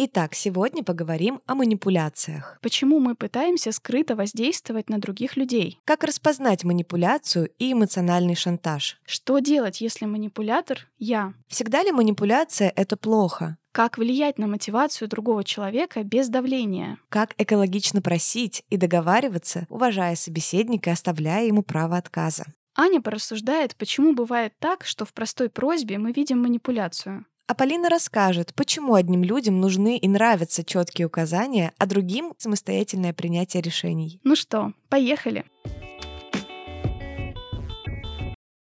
Итак, сегодня поговорим о манипуляциях. Почему мы пытаемся скрыто воздействовать на других людей? Как распознать манипуляцию и эмоциональный шантаж? Что делать, если манипулятор — я? Всегда ли манипуляция — это плохо? Как влиять на мотивацию другого человека без давления? Как экологично просить и договариваться, уважая собеседника и оставляя ему право отказа? Аня порассуждает, почему бывает так, что в простой просьбе мы видим манипуляцию. А Полина расскажет, почему одним людям нужны и нравятся четкие указания, а другим самостоятельное принятие решений. Ну что, поехали.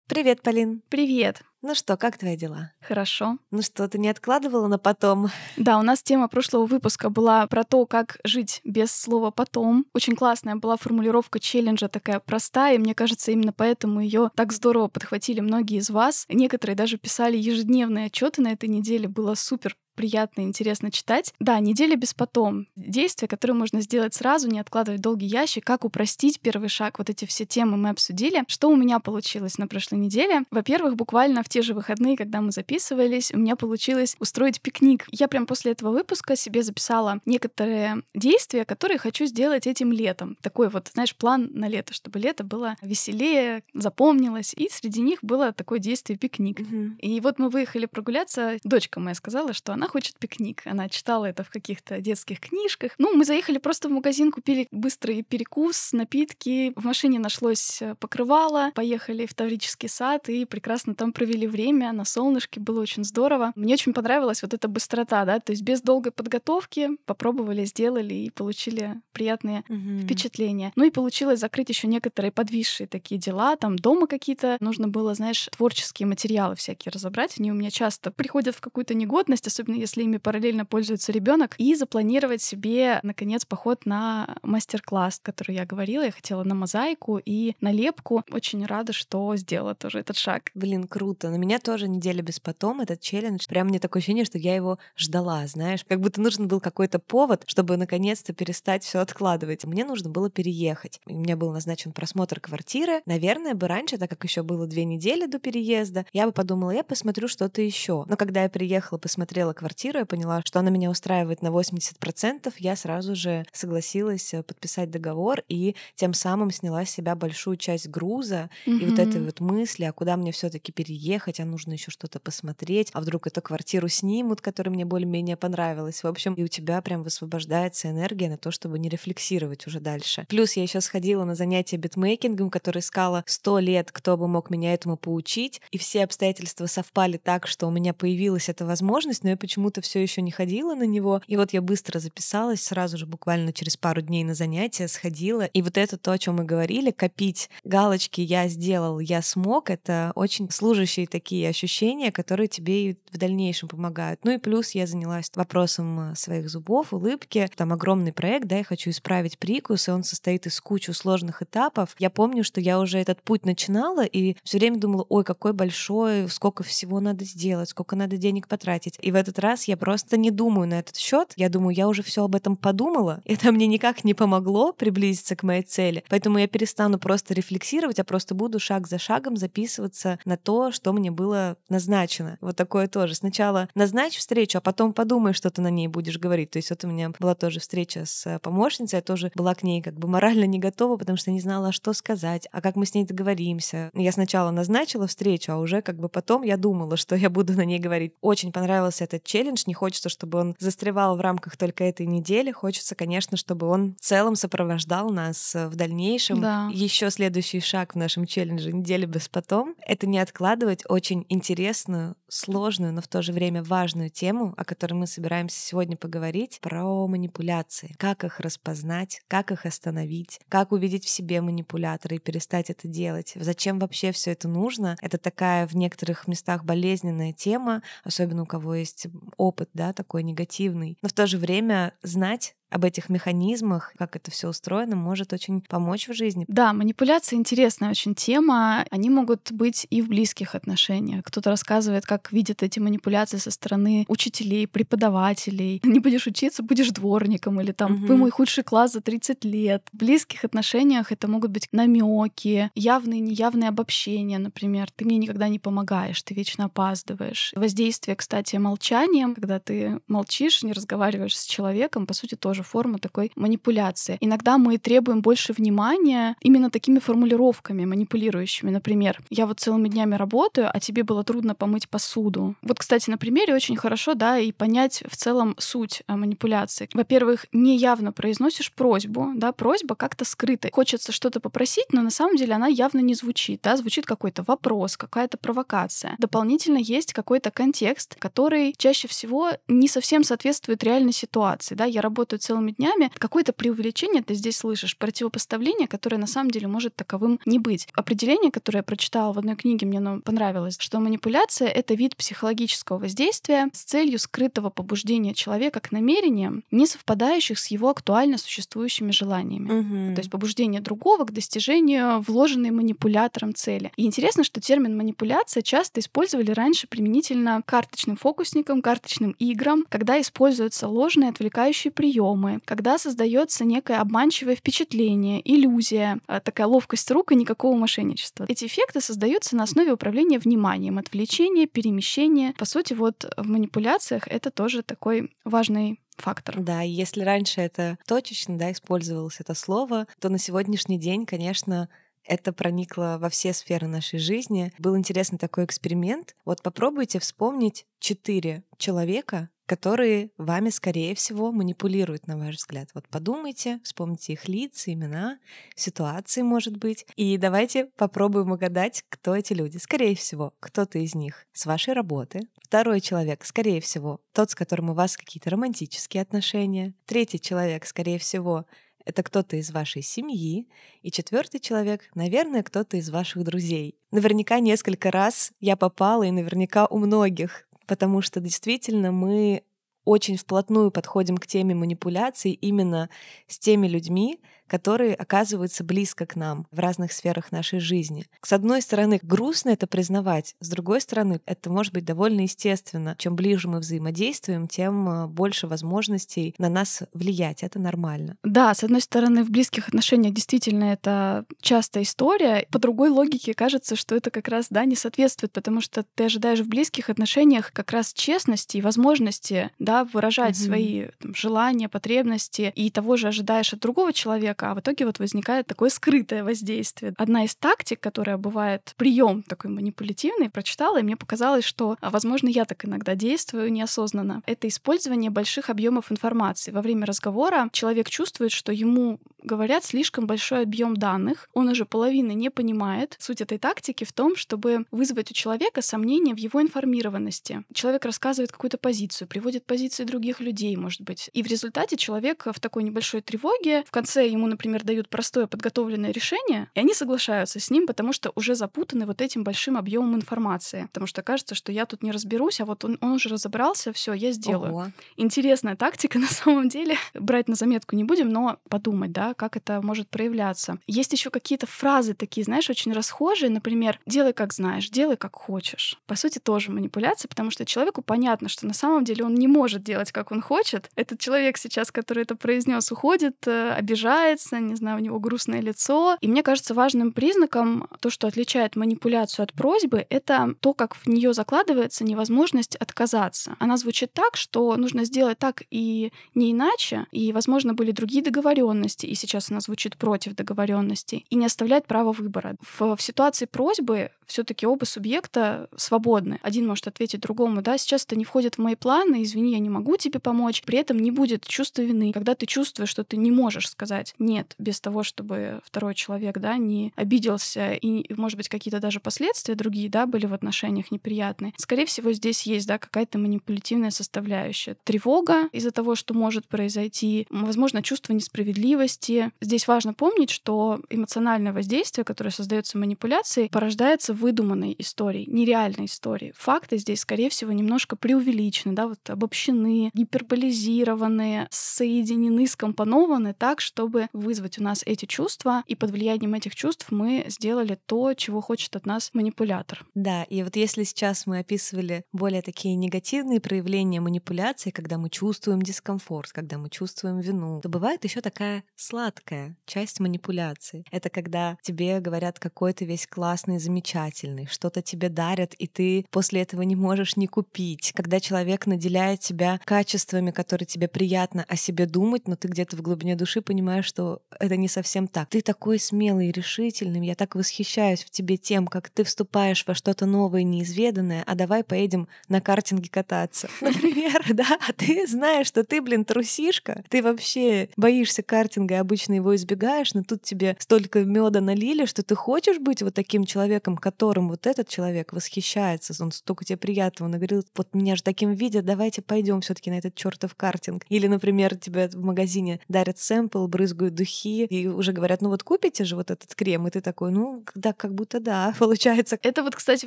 Привет, Полин. Привет. Ну что, как твои дела? Хорошо. Ну что, ты не откладывала на потом? Да, у нас тема прошлого выпуска была про то, как жить без слова «потом». Очень классная была формулировка челленджа, такая простая, и мне кажется, именно поэтому ее так здорово подхватили многие из вас. Некоторые даже писали ежедневные отчеты на этой неделе. Было супер приятно и интересно читать. Да, неделя без потом. Действия, которые можно сделать сразу, не откладывать долгий ящик, как упростить первый шаг. Вот эти все темы мы обсудили. Что у меня получилось на прошлой неделе? Во-первых, буквально в те же выходные, когда мы записывались, у меня получилось устроить пикник. Я прям после этого выпуска себе записала некоторые действия, которые хочу сделать этим летом. Такой вот, знаешь, план на лето, чтобы лето было веселее, запомнилось. И среди них было такое действие пикник. Мгм. И вот мы выехали прогуляться. Дочка моя сказала, что она хочет пикник. Она читала это в каких-то детских книжках. Ну, мы заехали просто в магазин, купили быстрый перекус, напитки. В машине нашлось э, покрывало. Поехали в Таврический сад и прекрасно там провели время на солнышке. Было очень здорово. Мне очень понравилась вот эта быстрота, да, то есть без долгой подготовки попробовали, сделали и получили приятные Мгм. впечатления. Ну и получилось закрыть еще некоторые подвисшие такие дела. Там дома какие-то нужно было, знаешь, творческие материалы всякие разобрать. Они у меня часто приходят в какую-то негодность, особенно если ими параллельно пользуется ребенок. И запланировать себе, наконец, поход на мастер-класс, который я говорила. Я хотела на мозаику и на лепку. Очень рада, что сделала тоже этот шаг. Блин, круто. На меня тоже неделя без потом, этот челлендж. Прям мне такое ощущение, что я его ждала, знаешь. Как будто нужен был какой-то повод, чтобы наконец-то перестать все откладывать. Мне нужно было переехать. У меня был назначен просмотр квартиры. Наверное, бы раньше, так как еще было две недели до переезда, я бы подумала, я посмотрю что-то еще. Но когда я приехала, посмотрела квартиру, я поняла, что она меня устраивает на 80%, я сразу же согласилась э, подписать договор и тем самым сняла с себя большую часть груза и вот этой вот мысли, а куда мне все-таки переехать, а нужно еще что-то посмотреть, а вдруг эту квартиру снимут, которая мне более-менее понравилась. В общем, и у тебя прям высвобождается энергия на то, чтобы не рефлексировать уже дальше. Плюс я еще сходила на занятия битмейкингом, который искала сто лет, кто бы мог меня этому поучить, и все обстоятельства совпали так, что у меня появилась эта возможность, но я почему-то все еще не ходила на него. И вот я быстро записалась, сразу же буквально через пару дней на занятия сходила. И вот это то, о чем мы говорили, копить галочки «я сделал», «я смог», это очень служащие такие ощущения, которые тебе и в дальнейшем помогают. Ну и плюс я занялась вопросом своих зубов, улыбки. Там огромный проект, да, я хочу исправить прикус, и он состоит из кучи сложных этапов. Я помню, что я уже этот путь начинала и все время думала, ой, какой большой, сколько всего надо сделать, сколько надо денег потратить. И в этот раз я просто не думаю на этот счет. Я думаю, я уже все об этом подумала. Это мне никак не помогло приблизиться к моей цели. Поэтому я перестану просто рефлексировать, а просто буду шаг за шагом записываться на то, что мне было назначено. Вот такое тоже. Сначала назначь встречу, а потом подумай, что ты на ней будешь говорить. То есть вот у меня была тоже встреча с помощницей, я тоже была к ней как бы морально не готова, потому что не знала, что сказать, а как мы с ней договоримся. Я сначала назначила встречу, а уже как бы потом я думала, что я буду на ней говорить. Очень понравился этот челлендж, не хочется, чтобы он застревал в рамках только этой недели, хочется, конечно, чтобы он в целом сопровождал нас э, в дальнейшем. Да. Еще следующий шаг в нашем челлендже «Неделя без потом» — это не откладывать очень интересную, сложную, но в то же время важную тему, о которой мы собираемся сегодня поговорить, про манипуляции. Как их распознать, как их остановить, как увидеть в себе манипулятора и перестать это делать. Зачем вообще все это нужно? Это такая в некоторых местах болезненная тема, особенно у кого есть опыт, да, такой негативный. Но в то же время знать, об этих механизмах, как это все устроено, может очень помочь в жизни. Да, манипуляция интересная очень тема. Они могут быть и в близких отношениях. Кто-то рассказывает, как видит эти манипуляции со стороны учителей, преподавателей. Не будешь учиться, будешь дворником, или там угу. вы мой худший класс за 30 лет. В близких отношениях это могут быть намеки, явные, неявные обобщения, например. Ты мне никогда не помогаешь, ты вечно опаздываешь. Воздействие, кстати, молчанием, когда ты молчишь, не разговариваешь с человеком, по сути, тоже форма такой манипуляции. Иногда мы требуем больше внимания именно такими формулировками манипулирующими. Например, я вот целыми днями работаю, а тебе было трудно помыть посуду. Вот, кстати, на примере очень хорошо, да, и понять в целом суть э, манипуляции. Во-первых, неявно произносишь просьбу, да, просьба как-то скрыта. Хочется что-то попросить, но на самом деле она явно не звучит, да, звучит какой-то вопрос, какая-то провокация. Дополнительно есть какой-то контекст, который чаще всего не совсем соответствует реальной ситуации, да, я работаю целыми днями, какое-то преувеличение ты здесь слышишь, противопоставление, которое на самом деле может таковым не быть. Определение, которое я прочитала в одной книге, мне оно понравилось, что манипуляция — это вид психологического воздействия с целью скрытого побуждения человека к намерениям, не совпадающих с его актуально существующими желаниями. Угу. То есть побуждение другого к достижению вложенной манипулятором цели. И интересно, что термин манипуляция часто использовали раньше применительно карточным фокусникам, карточным играм, когда используются ложные отвлекающие приемы, когда создается некое обманчивое впечатление, иллюзия, а, такая ловкость рук и никакого мошенничества. Эти эффекты создаются на основе управления вниманием, отвлечения, перемещения. По сути, вот в манипуляциях это тоже такой важный фактор. Да, и если раньше это точечно, да, использовалось это слово, то на сегодняшний день, конечно, это проникло во все сферы нашей жизни. Был интересный такой эксперимент. Вот попробуйте вспомнить четыре человека, которые вами, скорее всего, манипулируют, на ваш взгляд. Вот подумайте, вспомните их лица, имена, ситуации, может быть. И давайте попробуем угадать, кто эти люди. Скорее всего, кто-то из них с вашей работы. Второй человек, скорее всего, тот, с которым у вас какие-то романтические отношения. Третий человек, скорее всего, это кто-то из вашей семьи, и четвертый человек, наверное, кто-то из ваших друзей. Наверняка несколько раз я попала, и наверняка у многих потому что действительно мы очень вплотную подходим к теме манипуляций именно с теми людьми, которые оказываются близко к нам в разных сферах нашей жизни. С одной стороны, грустно это признавать, с другой стороны, это может быть довольно естественно. Чем ближе мы взаимодействуем, тем э, больше возможностей на нас влиять. Это нормально. Да, с одной стороны, в близких отношениях действительно это частая история. По другой логике кажется, что это как раз да, не соответствует, потому что ты ожидаешь в близких отношениях как раз честности и возможности да, выражать mm-hmm. свои там, желания, потребности, и того же ожидаешь от другого человека, человека, а в итоге вот возникает такое скрытое воздействие. Одна из тактик, которая бывает прием такой манипулятивный, прочитала, и мне показалось, что, а, возможно, я так иногда действую неосознанно. Это использование больших объемов информации. Во время разговора человек чувствует, что ему говорят слишком большой объем данных, он уже половины не понимает. Суть этой тактики в том, чтобы вызвать у человека сомнение в его информированности. Человек рассказывает какую-то позицию, приводит позиции других людей, может быть. И в результате человек в такой небольшой тревоге, в конце ему например, дают простое подготовленное решение, и они соглашаются с ним, потому что уже запутаны вот этим большим объемом информации. Потому что кажется, что я тут не разберусь, а вот он, он уже разобрался, все, я сделаю. Ого. Интересная тактика на самом деле. Брать на заметку не будем, но подумать, да, как это может проявляться. Есть еще какие-то фразы такие, знаешь, очень расхожие, например, делай как знаешь, делай как хочешь. По сути, тоже манипуляция, потому что человеку понятно, что на самом деле он не может делать, как он хочет. Этот человек сейчас, который это произнес, уходит, э, обижается, улыбается, не знаю, у него грустное лицо. И мне кажется важным признаком то, что отличает манипуляцию от просьбы, это то, как в нее закладывается невозможность отказаться. Она звучит так, что нужно сделать так и не иначе, и, возможно, были другие договоренности, и сейчас она звучит против договоренности, и не оставляет права выбора. В, в ситуации просьбы все-таки оба субъекта свободны. Один может ответить другому, да, сейчас это не входит в мои планы, извини, я не могу тебе помочь. При этом не будет чувства вины. Когда ты чувствуешь, что ты не можешь сказать нет, без того, чтобы второй человек, да, не обиделся и, может быть, какие-то даже последствия другие, да, были в отношениях неприятные. Скорее всего, здесь есть, да, какая-то манипулятивная составляющая. Тревога из-за того, что может произойти, возможно, чувство несправедливости. Здесь важно помнить, что эмоциональное воздействие, которое создается манипуляцией, порождается выдуманной историей, нереальной историей. Факты здесь, скорее всего, немножко преувеличены, да, вот обобщены, гиперболизированы, соединены, скомпонованы так, чтобы вызвать у нас эти чувства, и под влиянием этих чувств мы сделали то, чего хочет от нас манипулятор. Да, и вот если сейчас мы описывали более такие негативные проявления манипуляции, когда мы чувствуем дискомфорт, когда мы чувствуем вину, то бывает еще такая сладкая часть манипуляции. Это когда тебе говорят, какой ты весь классный, замечательный, что-то тебе дарят, и ты после этого не можешь не купить. Когда человек наделяет тебя качествами, которые тебе приятно о себе думать, но ты где-то в глубине души понимаешь, что это не совсем так. Ты такой смелый и решительный, я так восхищаюсь в тебе тем, как ты вступаешь во что-то новое, неизведанное, а давай поедем на картинге кататься. Например, да, а ты знаешь, что ты, блин, трусишка, ты вообще боишься картинга и обычно его избегаешь, но тут тебе столько меда налили, что ты хочешь быть вот таким человеком, которым вот этот человек восхищается, он столько тебе приятного, он говорит, вот меня же таким видят, давайте пойдем все таки на этот чертов картинг. Или, например, тебе в магазине дарят сэмпл, брызгают духи, и уже говорят, ну вот купите же вот этот крем, и ты такой, ну да, как будто да, получается. Это вот, кстати,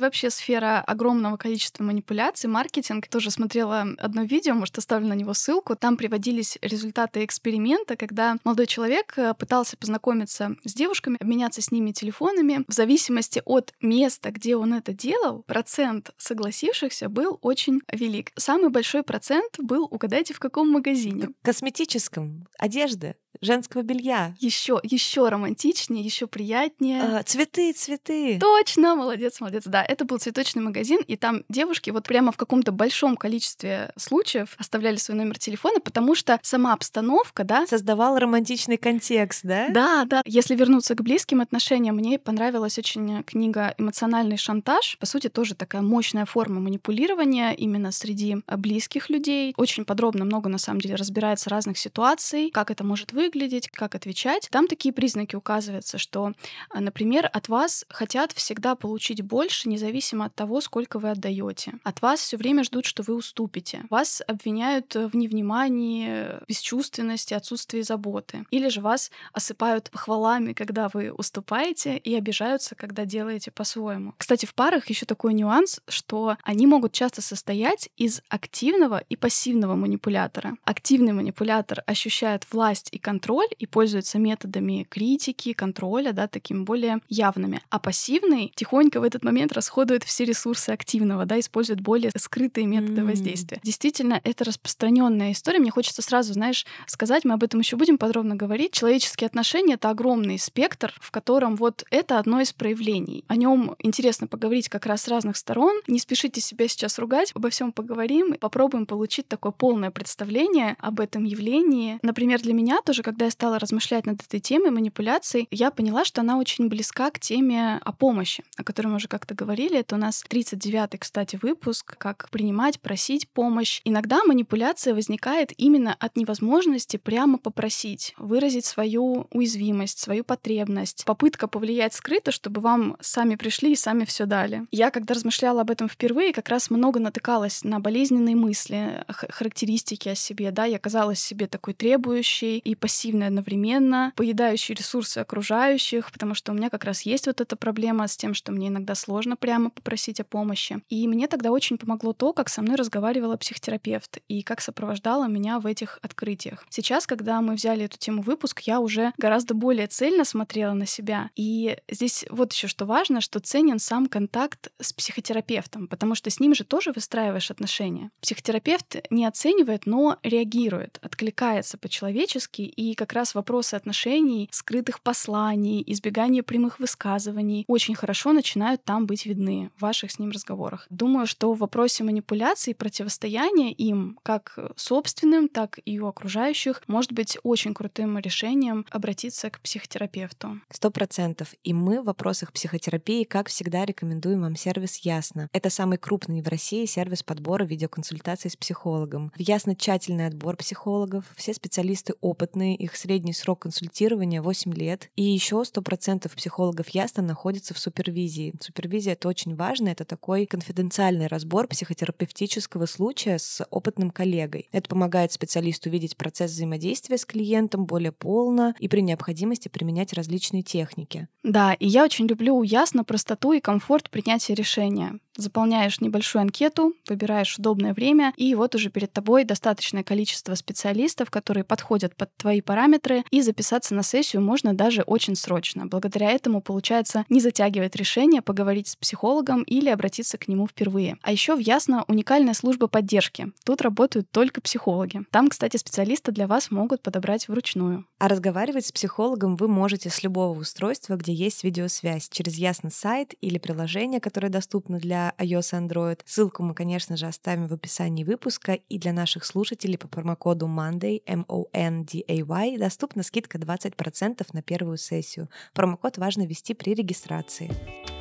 вообще сфера огромного количества манипуляций, маркетинг. Тоже смотрела одно видео, может, оставлю на него ссылку. Там приводились результаты эксперимента, когда молодой человек э, пытался познакомиться с девушками, обменяться с ними телефонами. В зависимости от места, где он это делал, процент согласившихся был очень велик. Самый большой процент был, угадайте, в каком магазине? Косметическом, одежда женского белья. Еще, еще романтичнее, еще приятнее. А, цветы, цветы. Точно, молодец, молодец. Да, это был цветочный магазин, и там девушки вот прямо в каком-то большом количестве случаев оставляли свой номер телефона, потому что сама обстановка, да, создавала романтичный контекст, да? Да, да. Если вернуться к близким отношениям, мне понравилась очень книга «Эмоциональный шантаж». По сути, тоже такая мощная форма манипулирования именно среди близких людей. Очень подробно много, на самом деле, разбирается разных ситуаций, как это может выглядеть, выглядеть, как отвечать. Там такие признаки указываются, что, а, например, от вас хотят всегда получить больше, независимо от того, сколько вы отдаете. От вас все время ждут, что вы уступите. Вас обвиняют в невнимании, бесчувственности, отсутствии заботы. Или же вас осыпают похвалами, когда вы уступаете, и обижаются, когда делаете по-своему. Кстати, в парах еще такой нюанс, что они могут часто состоять из активного и пассивного манипулятора. Активный манипулятор ощущает власть и контроль контроль и пользуется методами критики, контроля, да, такими более явными. А пассивный тихонько в этот момент расходует все ресурсы активного, да, использует более скрытые методы mm. воздействия. Действительно, это распространенная история. Мне хочется сразу, знаешь, сказать, мы об этом еще будем подробно говорить. Человеческие отношения — это огромный спектр, в котором вот это одно из проявлений. О нем интересно поговорить как раз с разных сторон. Не спешите себя сейчас ругать, обо всем поговорим, попробуем получить такое полное представление об этом явлении. Например, для меня тоже когда я стала размышлять над этой темой манипуляций, я поняла, что она очень близка к теме о помощи, о которой мы уже как-то говорили. Это у нас 39-й, кстати, выпуск, как принимать, просить помощь. Иногда манипуляция возникает именно от невозможности прямо попросить, выразить свою уязвимость, свою потребность, попытка повлиять скрыто, чтобы вам сами пришли и сами все дали. Я, когда размышляла об этом впервые, как раз много натыкалась на болезненные мысли, характеристики о себе, да, я казалась себе такой требующей и пассивной пассивный одновременно, поедающий ресурсы окружающих, потому что у меня как раз есть вот эта проблема с тем, что мне иногда сложно прямо попросить о помощи. И мне тогда очень помогло то, как со мной разговаривала психотерапевт и как сопровождала меня в этих открытиях. Сейчас, когда мы взяли эту тему выпуск, я уже гораздо более цельно смотрела на себя. И здесь вот еще что важно, что ценен сам контакт с психотерапевтом, потому что с ним же тоже выстраиваешь отношения. Психотерапевт не оценивает, но реагирует, откликается по-человечески и как раз вопросы отношений, скрытых посланий, избегания прямых высказываний очень хорошо начинают там быть видны в ваших с ним разговорах. Думаю, что в вопросе манипуляции и противостояния им, как собственным, так и у окружающих, может быть очень крутым решением обратиться к психотерапевту. Сто процентов. И мы в вопросах психотерапии, как всегда, рекомендуем вам сервис Ясно. Это самый крупный в России сервис подбора видеоконсультаций с психологом. В Ясно тщательный отбор психологов, все специалисты опытные, исследованы, их средний срок консультирования 8 лет. И еще 100% психологов ясно находятся в супервизии. Супервизия — это очень важно, это такой конфиденциальный разбор психотерапевтического случая с опытным коллегой. Это помогает специалисту видеть процесс взаимодействия с клиентом более полно и при необходимости применять различные техники. Да, и я очень люблю ясно простоту и комфорт принятия решения. Заполняешь небольшую анкету, выбираешь удобное время, и вот уже перед тобой достаточное количество специалистов, которые подходят под твои параметры, и записаться на сессию можно даже очень срочно. Благодаря этому получается не затягивать решение, поговорить с психологом или обратиться к нему впервые. А еще в Ясно уникальная служба поддержки. Тут работают только психологи. Там, кстати, специалисты для вас могут подобрать вручную. А разговаривать с психологом вы можете с любого устройства, где есть видеосвязь, через Ясно сайт или приложение, которое доступно для iOS и Android. Ссылку мы, конечно же, оставим в описании выпуска. И для наших слушателей по промокоду MONDAY, M-O-N-D-A-Y, доступна скидка 20% на первую сессию. Промокод важно ввести при регистрации.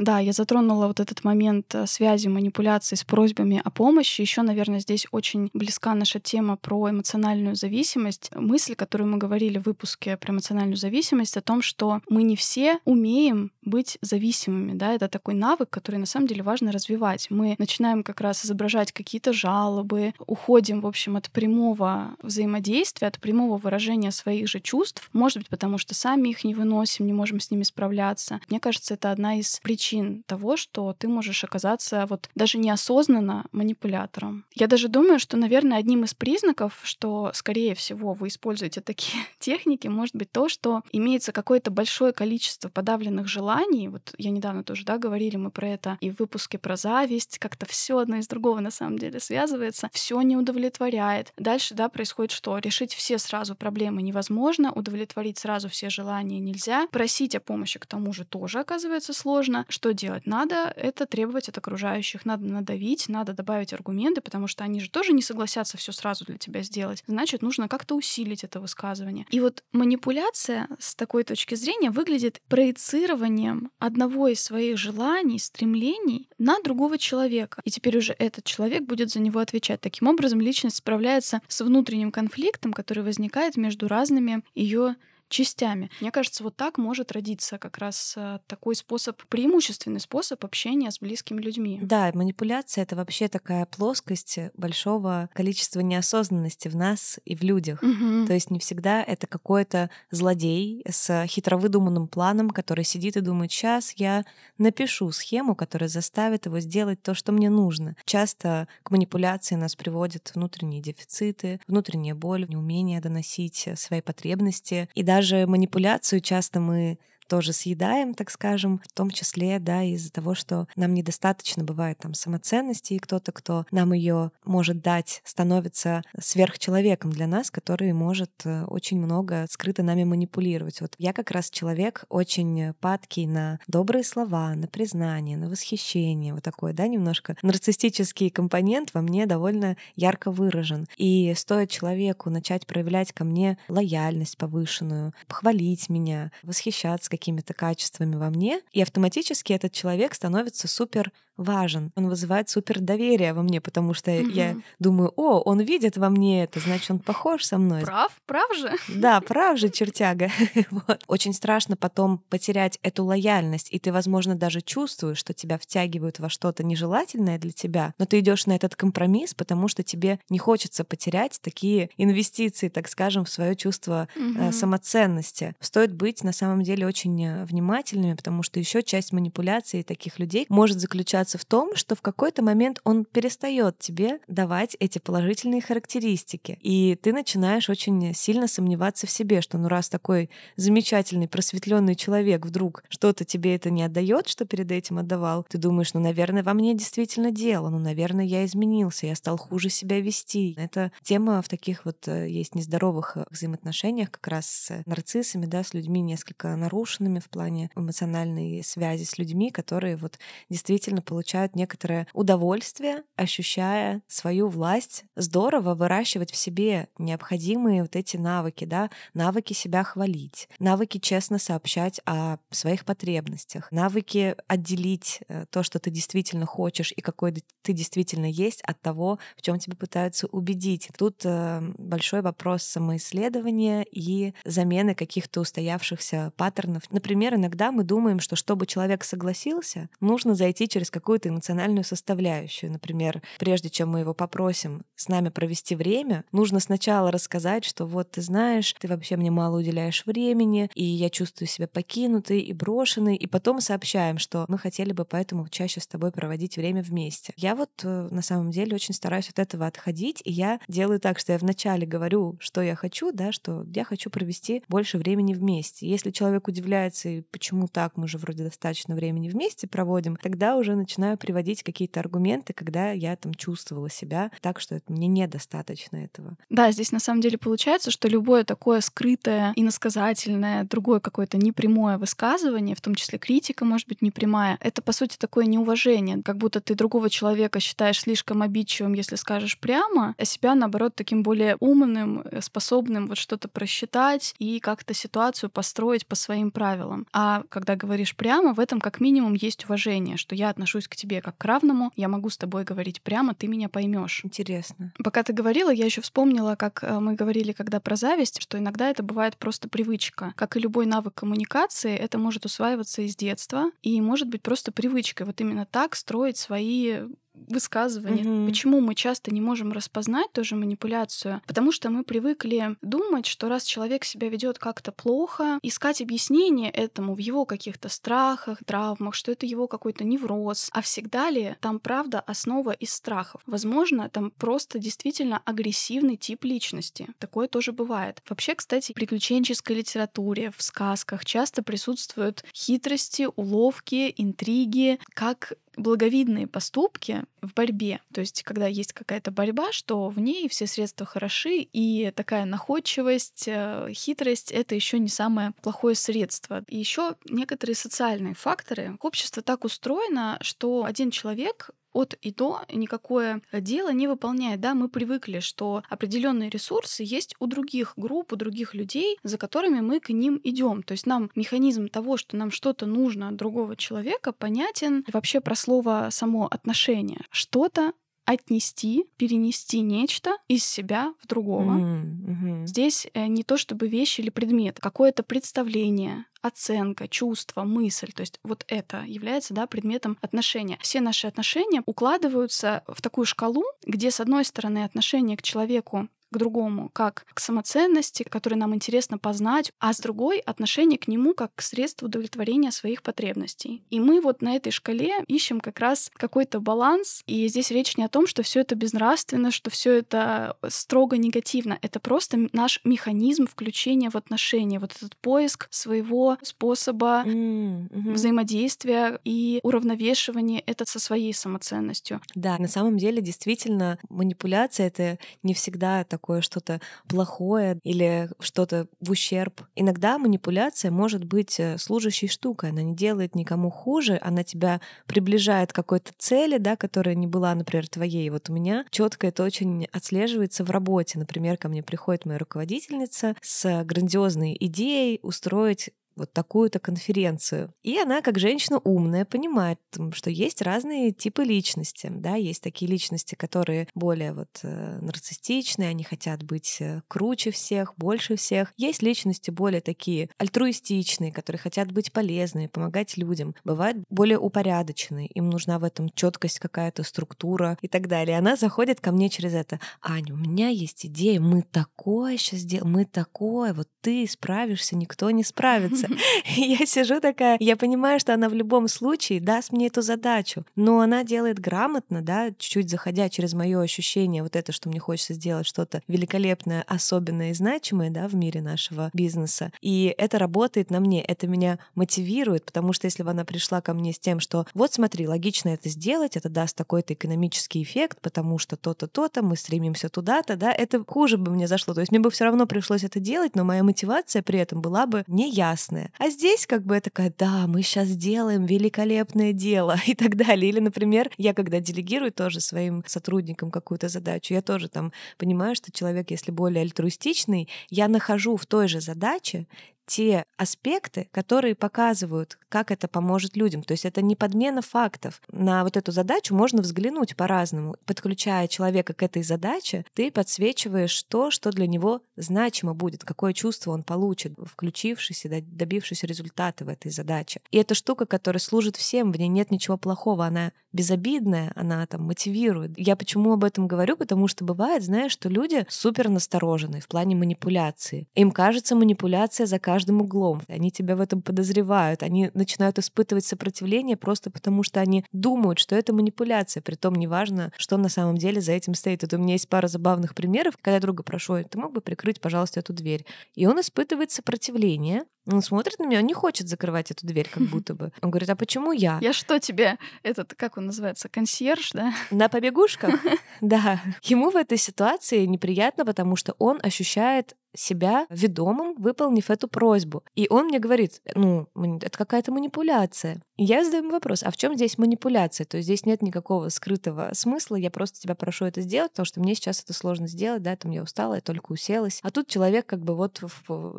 Да, я затронула вот этот момент э, связи, манипуляции с просьбами о помощи. Еще, наверное, здесь очень близка наша тема про эмоциональную зависимость. Мысль, которую мы говорили в выпуске про эмоциональную зависимость, о том, что мы не все умеем быть зависимыми. Да? Это такой навык, который на самом деле важно развивать. Мы начинаем как раз изображать какие-то жалобы, уходим, в общем, от прямого взаимодействия, от прямого выражения своих же чувств. Может быть, потому что сами их не выносим, не можем с ними справляться. Мне кажется, это одна из причин причин того, что ты можешь оказаться вот даже неосознанно манипулятором. Я даже думаю, что, наверное, одним из признаков, что, скорее всего, вы используете такие техники, может быть то, что имеется какое-то большое количество подавленных желаний. Вот я недавно тоже, да, говорили мы про это и в выпуске про зависть, как-то все одно из другого на самом деле связывается, все не удовлетворяет. Дальше, да, происходит что? Решить все сразу проблемы невозможно, удовлетворить сразу все желания нельзя, просить о помощи к тому же тоже оказывается сложно. Что делать? Надо это требовать от окружающих, надо надавить, надо добавить аргументы, потому что они же тоже не согласятся все сразу для тебя сделать. Значит, нужно как-то усилить это высказывание. И вот манипуляция с такой точки зрения выглядит проецированием одного из своих желаний, стремлений на другого человека. И теперь уже этот человек будет за него отвечать. Таким образом, личность справляется с внутренним конфликтом, который возникает между разными ее частями. Мне кажется, вот так может родиться как раз э, такой способ, преимущественный способ общения с близкими людьми. Да, манипуляция — это вообще такая плоскость большого количества неосознанности в нас и в людях. Угу. То есть не всегда это какой-то злодей с хитровыдуманным планом, который сидит и думает, сейчас я напишу схему, которая заставит его сделать то, что мне нужно. Часто к манипуляции нас приводят внутренние дефициты, внутренняя боль, неумение доносить свои потребности и даже даже манипуляцию часто мы тоже съедаем, так скажем, в том числе, да, из-за того, что нам недостаточно бывает там самоценности, и кто-то, кто нам ее может дать, становится сверхчеловеком для нас, который может э, очень много скрыто нами манипулировать. Вот я как раз человек очень падкий на добрые слова, на признание, на восхищение, вот такой, да, немножко нарциссический компонент во мне довольно ярко выражен. И стоит человеку начать проявлять ко мне лояльность повышенную, похвалить меня, восхищаться какими-то качествами во мне, и автоматически этот человек становится супер важен. Он вызывает супер доверие во мне, потому что угу. я думаю, о, он видит во мне это, значит, он похож со мной. Прав, прав же. Да, прав же, чертяга. вот. Очень страшно потом потерять эту лояльность, и ты, возможно, даже чувствуешь, что тебя втягивают во что-то нежелательное для тебя, но ты идешь на этот компромисс, потому что тебе не хочется потерять такие инвестиции, так скажем, в свое чувство угу. э, самоценности. Стоит быть на самом деле очень э, внимательными, потому что еще часть манипуляций таких людей может заключаться в том, что в какой-то момент он перестает тебе давать эти положительные характеристики. И ты начинаешь очень сильно сомневаться в себе, что ну раз такой замечательный, просветленный человек вдруг что-то тебе это не отдает, что перед этим отдавал, ты думаешь, ну, наверное, во мне действительно дело, ну, наверное, я изменился, я стал хуже себя вести. Это тема в таких вот э, есть нездоровых взаимоотношениях как раз с нарциссами, да, с людьми несколько нарушена, брошенными в плане эмоциональной связи с людьми, которые вот действительно получают некоторое удовольствие, ощущая свою власть. Здорово выращивать в себе необходимые вот эти навыки, да, навыки себя хвалить, навыки честно сообщать о своих потребностях, навыки отделить э, то, что ты действительно хочешь и какой ты действительно есть от того, в чем тебя пытаются убедить. Тут э, большой вопрос самоисследования и замены каких-то устоявшихся паттернов. Например, иногда мы думаем, что чтобы человек согласился, нужно зайти через какую-то эмоциональную составляющую. Например, прежде чем мы его попросим с нами провести время, нужно сначала рассказать, что вот ты знаешь, ты вообще мне мало уделяешь времени, и я чувствую себя покинутой и брошенной, и потом сообщаем, что мы хотели бы поэтому чаще с тобой проводить время вместе. Я вот э, на самом деле очень стараюсь от этого отходить, и я делаю так, что я вначале говорю, что я хочу, да, что я хочу провести больше времени вместе. Если человек удивляется, и почему так, мы же вроде достаточно времени вместе проводим, тогда уже начинаю приводить какие-то аргументы, когда я там чувствовала себя так, что мне недостаточно этого. Да, здесь на самом деле получается, что любое такое скрытое, иносказательное, другое какое-то непрямое высказывание, в том числе критика, может быть, непрямая, это, по сути, такое неуважение, как будто ты другого человека считаешь слишком обидчивым, если скажешь прямо, а себя, наоборот, таким более умным, э, способным вот что-то просчитать и как-то ситуацию построить по своим правилам. А когда говоришь прямо, в этом как минимум есть уважение, что я отношусь к тебе как к равному, я могу с тобой говорить прямо, ты меня поймешь. Интересно. Пока ты говорила, я еще вспомнила, как э, мы говорили, когда про зависть, что иногда это бывает просто привычка. Как и любой навык коммуникации, это может усваиваться из детства и может быть просто привычкой. Вот именно так строить свои высказываний. Угу. Почему мы часто не можем распознать тоже манипуляцию? Потому что мы привыкли думать, что раз человек себя ведет как-то плохо, искать объяснение этому в его каких-то страхах, травмах, что это его какой-то невроз. А всегда ли там правда основа из страхов? Возможно, там просто действительно агрессивный тип личности. Такое тоже бывает. Вообще, кстати, в приключенческой литературе, в сказках часто присутствуют хитрости, уловки, интриги, как благовидные поступки в борьбе. То есть, когда есть какая-то борьба, что в ней все средства хороши, и такая находчивость, э, хитрость — это еще не самое плохое средство. И еще некоторые социальные факторы. Общество так устроено, что один человек от и до никакое дело не выполняет. Да, мы привыкли, что определенные ресурсы есть у других групп, у других людей, за которыми мы к ним идем. То есть нам механизм того, что нам что-то нужно от другого человека, понятен. вообще про слово само отношение. Что-то отнести, перенести нечто из себя в другого. Mm-hmm. Здесь э, не то чтобы вещь или предмет, какое-то представление, оценка, чувство, мысль. То есть вот это является да, предметом отношения. Все наши отношения укладываются в такую шкалу, где, с одной стороны, отношение к человеку к другому, как к самоценности, которую нам интересно познать, а с другой — отношение к нему как к средству удовлетворения своих потребностей. И мы вот на этой шкале ищем как раз какой-то баланс, и здесь речь не о том, что все это безнравственно, что все это строго негативно. Это просто наш механизм включения в отношения, вот этот поиск своего способа mm-hmm. взаимодействия и уравновешивания это со своей самоценностью. Да, на самом деле действительно манипуляция — это не всегда так такое что-то плохое или что-то в ущерб. Иногда манипуляция может быть э, служащей штукой, она не делает никому хуже, она тебя приближает к какой-то цели, да, которая не была, например, твоей. Вот у меня четко это очень отслеживается в работе. Например, ко мне приходит моя руководительница с грандиозной идеей устроить вот такую-то конференцию. И она, как женщина умная, понимает, что есть разные типы личности. Да, есть такие личности, которые более вот э, нарциссичные, они хотят быть э, круче всех, больше всех. Есть личности более такие альтруистичные, которые хотят быть полезными, помогать людям. Бывают более упорядоченные, им нужна в этом четкость какая-то структура и так далее. Она заходит ко мне через это. Аня, у меня есть идея, мы такое сейчас сделаем, мы такое, вот ты справишься, никто не справится. я сижу такая, я понимаю, что она в любом случае даст мне эту задачу, но она делает грамотно, да, чуть-чуть заходя через мое ощущение, вот это, что мне хочется сделать что-то великолепное, особенное и значимое, да, в мире нашего бизнеса. И это работает на мне, это меня мотивирует, потому что если бы она пришла ко мне с тем, что вот смотри, логично это сделать, это даст такой-то экономический эффект, потому что то-то, то-то, мы стремимся туда-то, да, это хуже бы мне зашло. То есть мне бы все равно пришлось это делать, но моя мотивация при этом была бы неясна ужасное. А здесь как бы я такая, да, мы сейчас сделаем великолепное дело и так далее. Или, например, я когда делегирую тоже своим сотрудникам какую-то задачу, я тоже там понимаю, что человек, если более альтруистичный, я нахожу в той же задаче те аспекты, которые показывают, как это поможет людям. То есть это не подмена фактов. На вот эту задачу можно взглянуть по-разному. Подключая человека к этой задаче, ты подсвечиваешь то, что для него значимо будет, какое чувство он получит, включившись и добившись результата в этой задаче. И это штука, которая служит всем, в ней нет ничего плохого, она безобидная, она там мотивирует. Я почему об этом говорю? Потому что бывает, знаешь, что люди супер насторожены в плане манипуляции. Им кажется манипуляция за каждым углом. Они тебя в этом подозревают. Они начинают испытывать сопротивление просто потому, что они думают, что это манипуляция. Притом неважно, что на самом деле за этим стоит. Вот у меня есть пара забавных примеров, когда я друга прошу, ты мог бы прикрыть, пожалуйста, эту дверь? И он испытывает сопротивление, он смотрит на меня, он не хочет закрывать эту дверь, как будто бы. Он говорит, а почему я? Я что тебе, этот, как он называется, консьерж, да? На побегушках? Да. Ему в этой ситуации неприятно, потому что он ощущает себя ведомым, выполнив эту просьбу. И он мне говорит, ну, это какая-то манипуляция. И я задаю ему вопрос, а в чем здесь манипуляция? То есть здесь нет никакого скрытого смысла, я просто тебя прошу это сделать, потому что мне сейчас это сложно сделать, да, там я устала, я только уселась. А тут человек как бы вот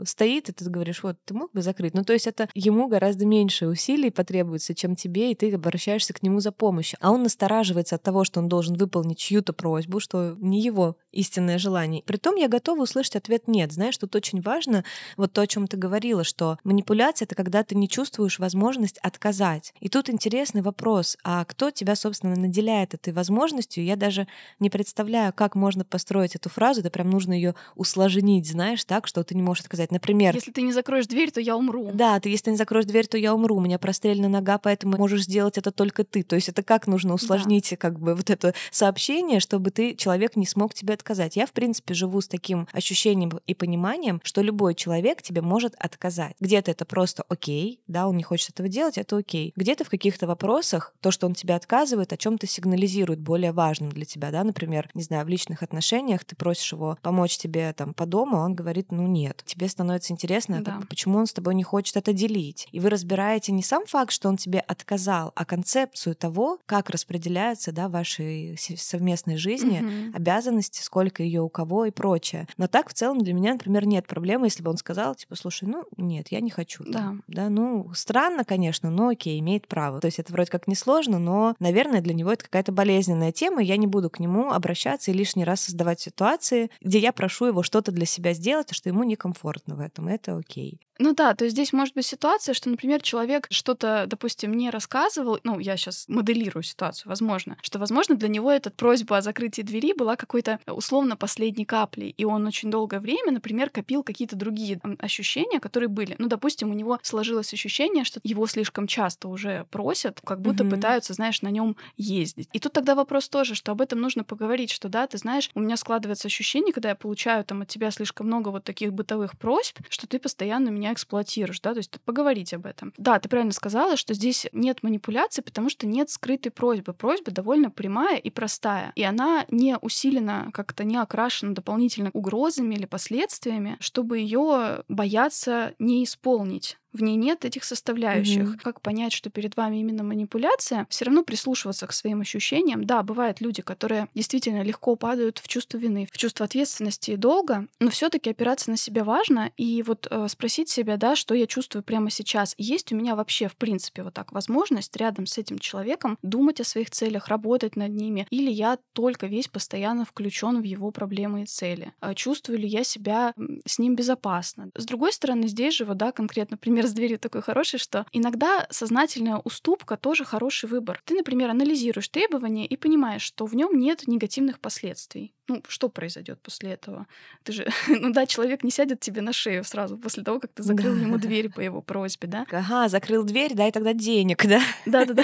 стоит, и ты говоришь, вот, ты мог бы закрыть? Ну, то есть это ему гораздо меньше усилий потребуется, чем тебе, и ты обращаешься к нему за помощью. А он настораживается от того, что он должен выполнить чью-то просьбу, что не его истинное желание. Притом я готова услышать ответ «нет». Знаешь, тут очень важно вот то, о чем ты говорила, что манипуляция — это когда ты не чувствуешь возможность отказать. И тут интересный вопрос, а кто тебя, собственно, наделяет этой возможностью? Я даже не представляю, как можно построить эту фразу, это прям нужно ее усложнить, знаешь, так, что ты не можешь отказать. Например... Если ты не закроешь дверь, то я умру. Да, ты если не закроешь дверь, то я умру. У меня прострелена нога, поэтому можешь сделать это только ты. То есть это как нужно усложнить да. как бы вот это сообщение, чтобы ты, человек не смог тебе отказать. Я, в принципе, живу с таким ощущением и пониманием, что любой человек тебе может отказать. Где-то это просто окей, да, он не хочет этого делать, это окей. Где-то в каких-то вопросах то, что он тебе отказывает, о чем-то сигнализирует более важным для тебя, да, например, не знаю, в личных отношениях ты просишь его помочь тебе там по дому, а он говорит, ну нет. Тебе становится интересно, да. как, почему он с тобой не хочет это делить. И вы разбираете не сам факт, что он тебе отказал, а концепцию того, как распределяются, да, вашей совместной жизни, угу. обязанности, сколько ее у кого и прочее. Но так в целом для меня например, нет проблемы, если бы он сказал, типа, слушай, ну, нет, я не хочу. Да. Да, ну, странно, конечно, но окей, имеет право. То есть это вроде как несложно, но, наверное, для него это какая-то болезненная тема, я не буду к нему обращаться и лишний раз создавать ситуации, где я прошу его что-то для себя сделать, а что ему некомфортно в этом. Это окей. Ну да, то есть здесь может быть ситуация, что, например, человек что-то, допустим, не рассказывал, ну, я сейчас моделирую ситуацию, возможно, что, возможно, для него эта просьба о закрытии двери была какой-то условно последней каплей, и он очень долгое время, например, копил какие-то другие ощущения, которые были. Ну, допустим, у него сложилось ощущение, что его слишком часто уже просят, как будто mm-hmm. пытаются, знаешь, на нем ездить. И тут тогда вопрос тоже, что об этом нужно поговорить, что да, ты знаешь, у меня складывается ощущение, когда я получаю там от тебя слишком много вот таких бытовых просьб, что ты постоянно меня эксплуатируешь, да, то есть поговорить об этом. Да, ты правильно сказала, что здесь нет манипуляции, потому что нет скрытой просьбы. Просьба довольно прямая и простая, и она не усилена, как-то не окрашена дополнительно угрозами или последствиями, чтобы ее бояться не исполнить в ней нет этих составляющих. Mm-hmm. Как понять, что перед вами именно манипуляция? Все равно прислушиваться к своим ощущениям. Да, бывают люди, которые действительно легко падают в чувство вины, в чувство ответственности и долга, но все-таки опираться на себя важно и вот э, спросить себя, да, что я чувствую прямо сейчас. Есть у меня вообще, в принципе, вот так возможность рядом с этим человеком думать о своих целях, работать над ними, или я только весь постоянно включен в его проблемы и цели? А чувствую ли я себя с ним безопасно? С другой стороны, здесь же вот, да, конкретно пример пример с дверью такой хороший, что иногда сознательная уступка тоже хороший выбор. Ты, например, анализируешь требования и понимаешь, что в нем нет негативных последствий. Ну, что произойдет после этого? Ты же, ну да, человек не сядет тебе на шею сразу после того, как ты закрыл да. ему дверь по его просьбе, да? Ага, закрыл дверь, дай тогда денег, да? Да-да-да.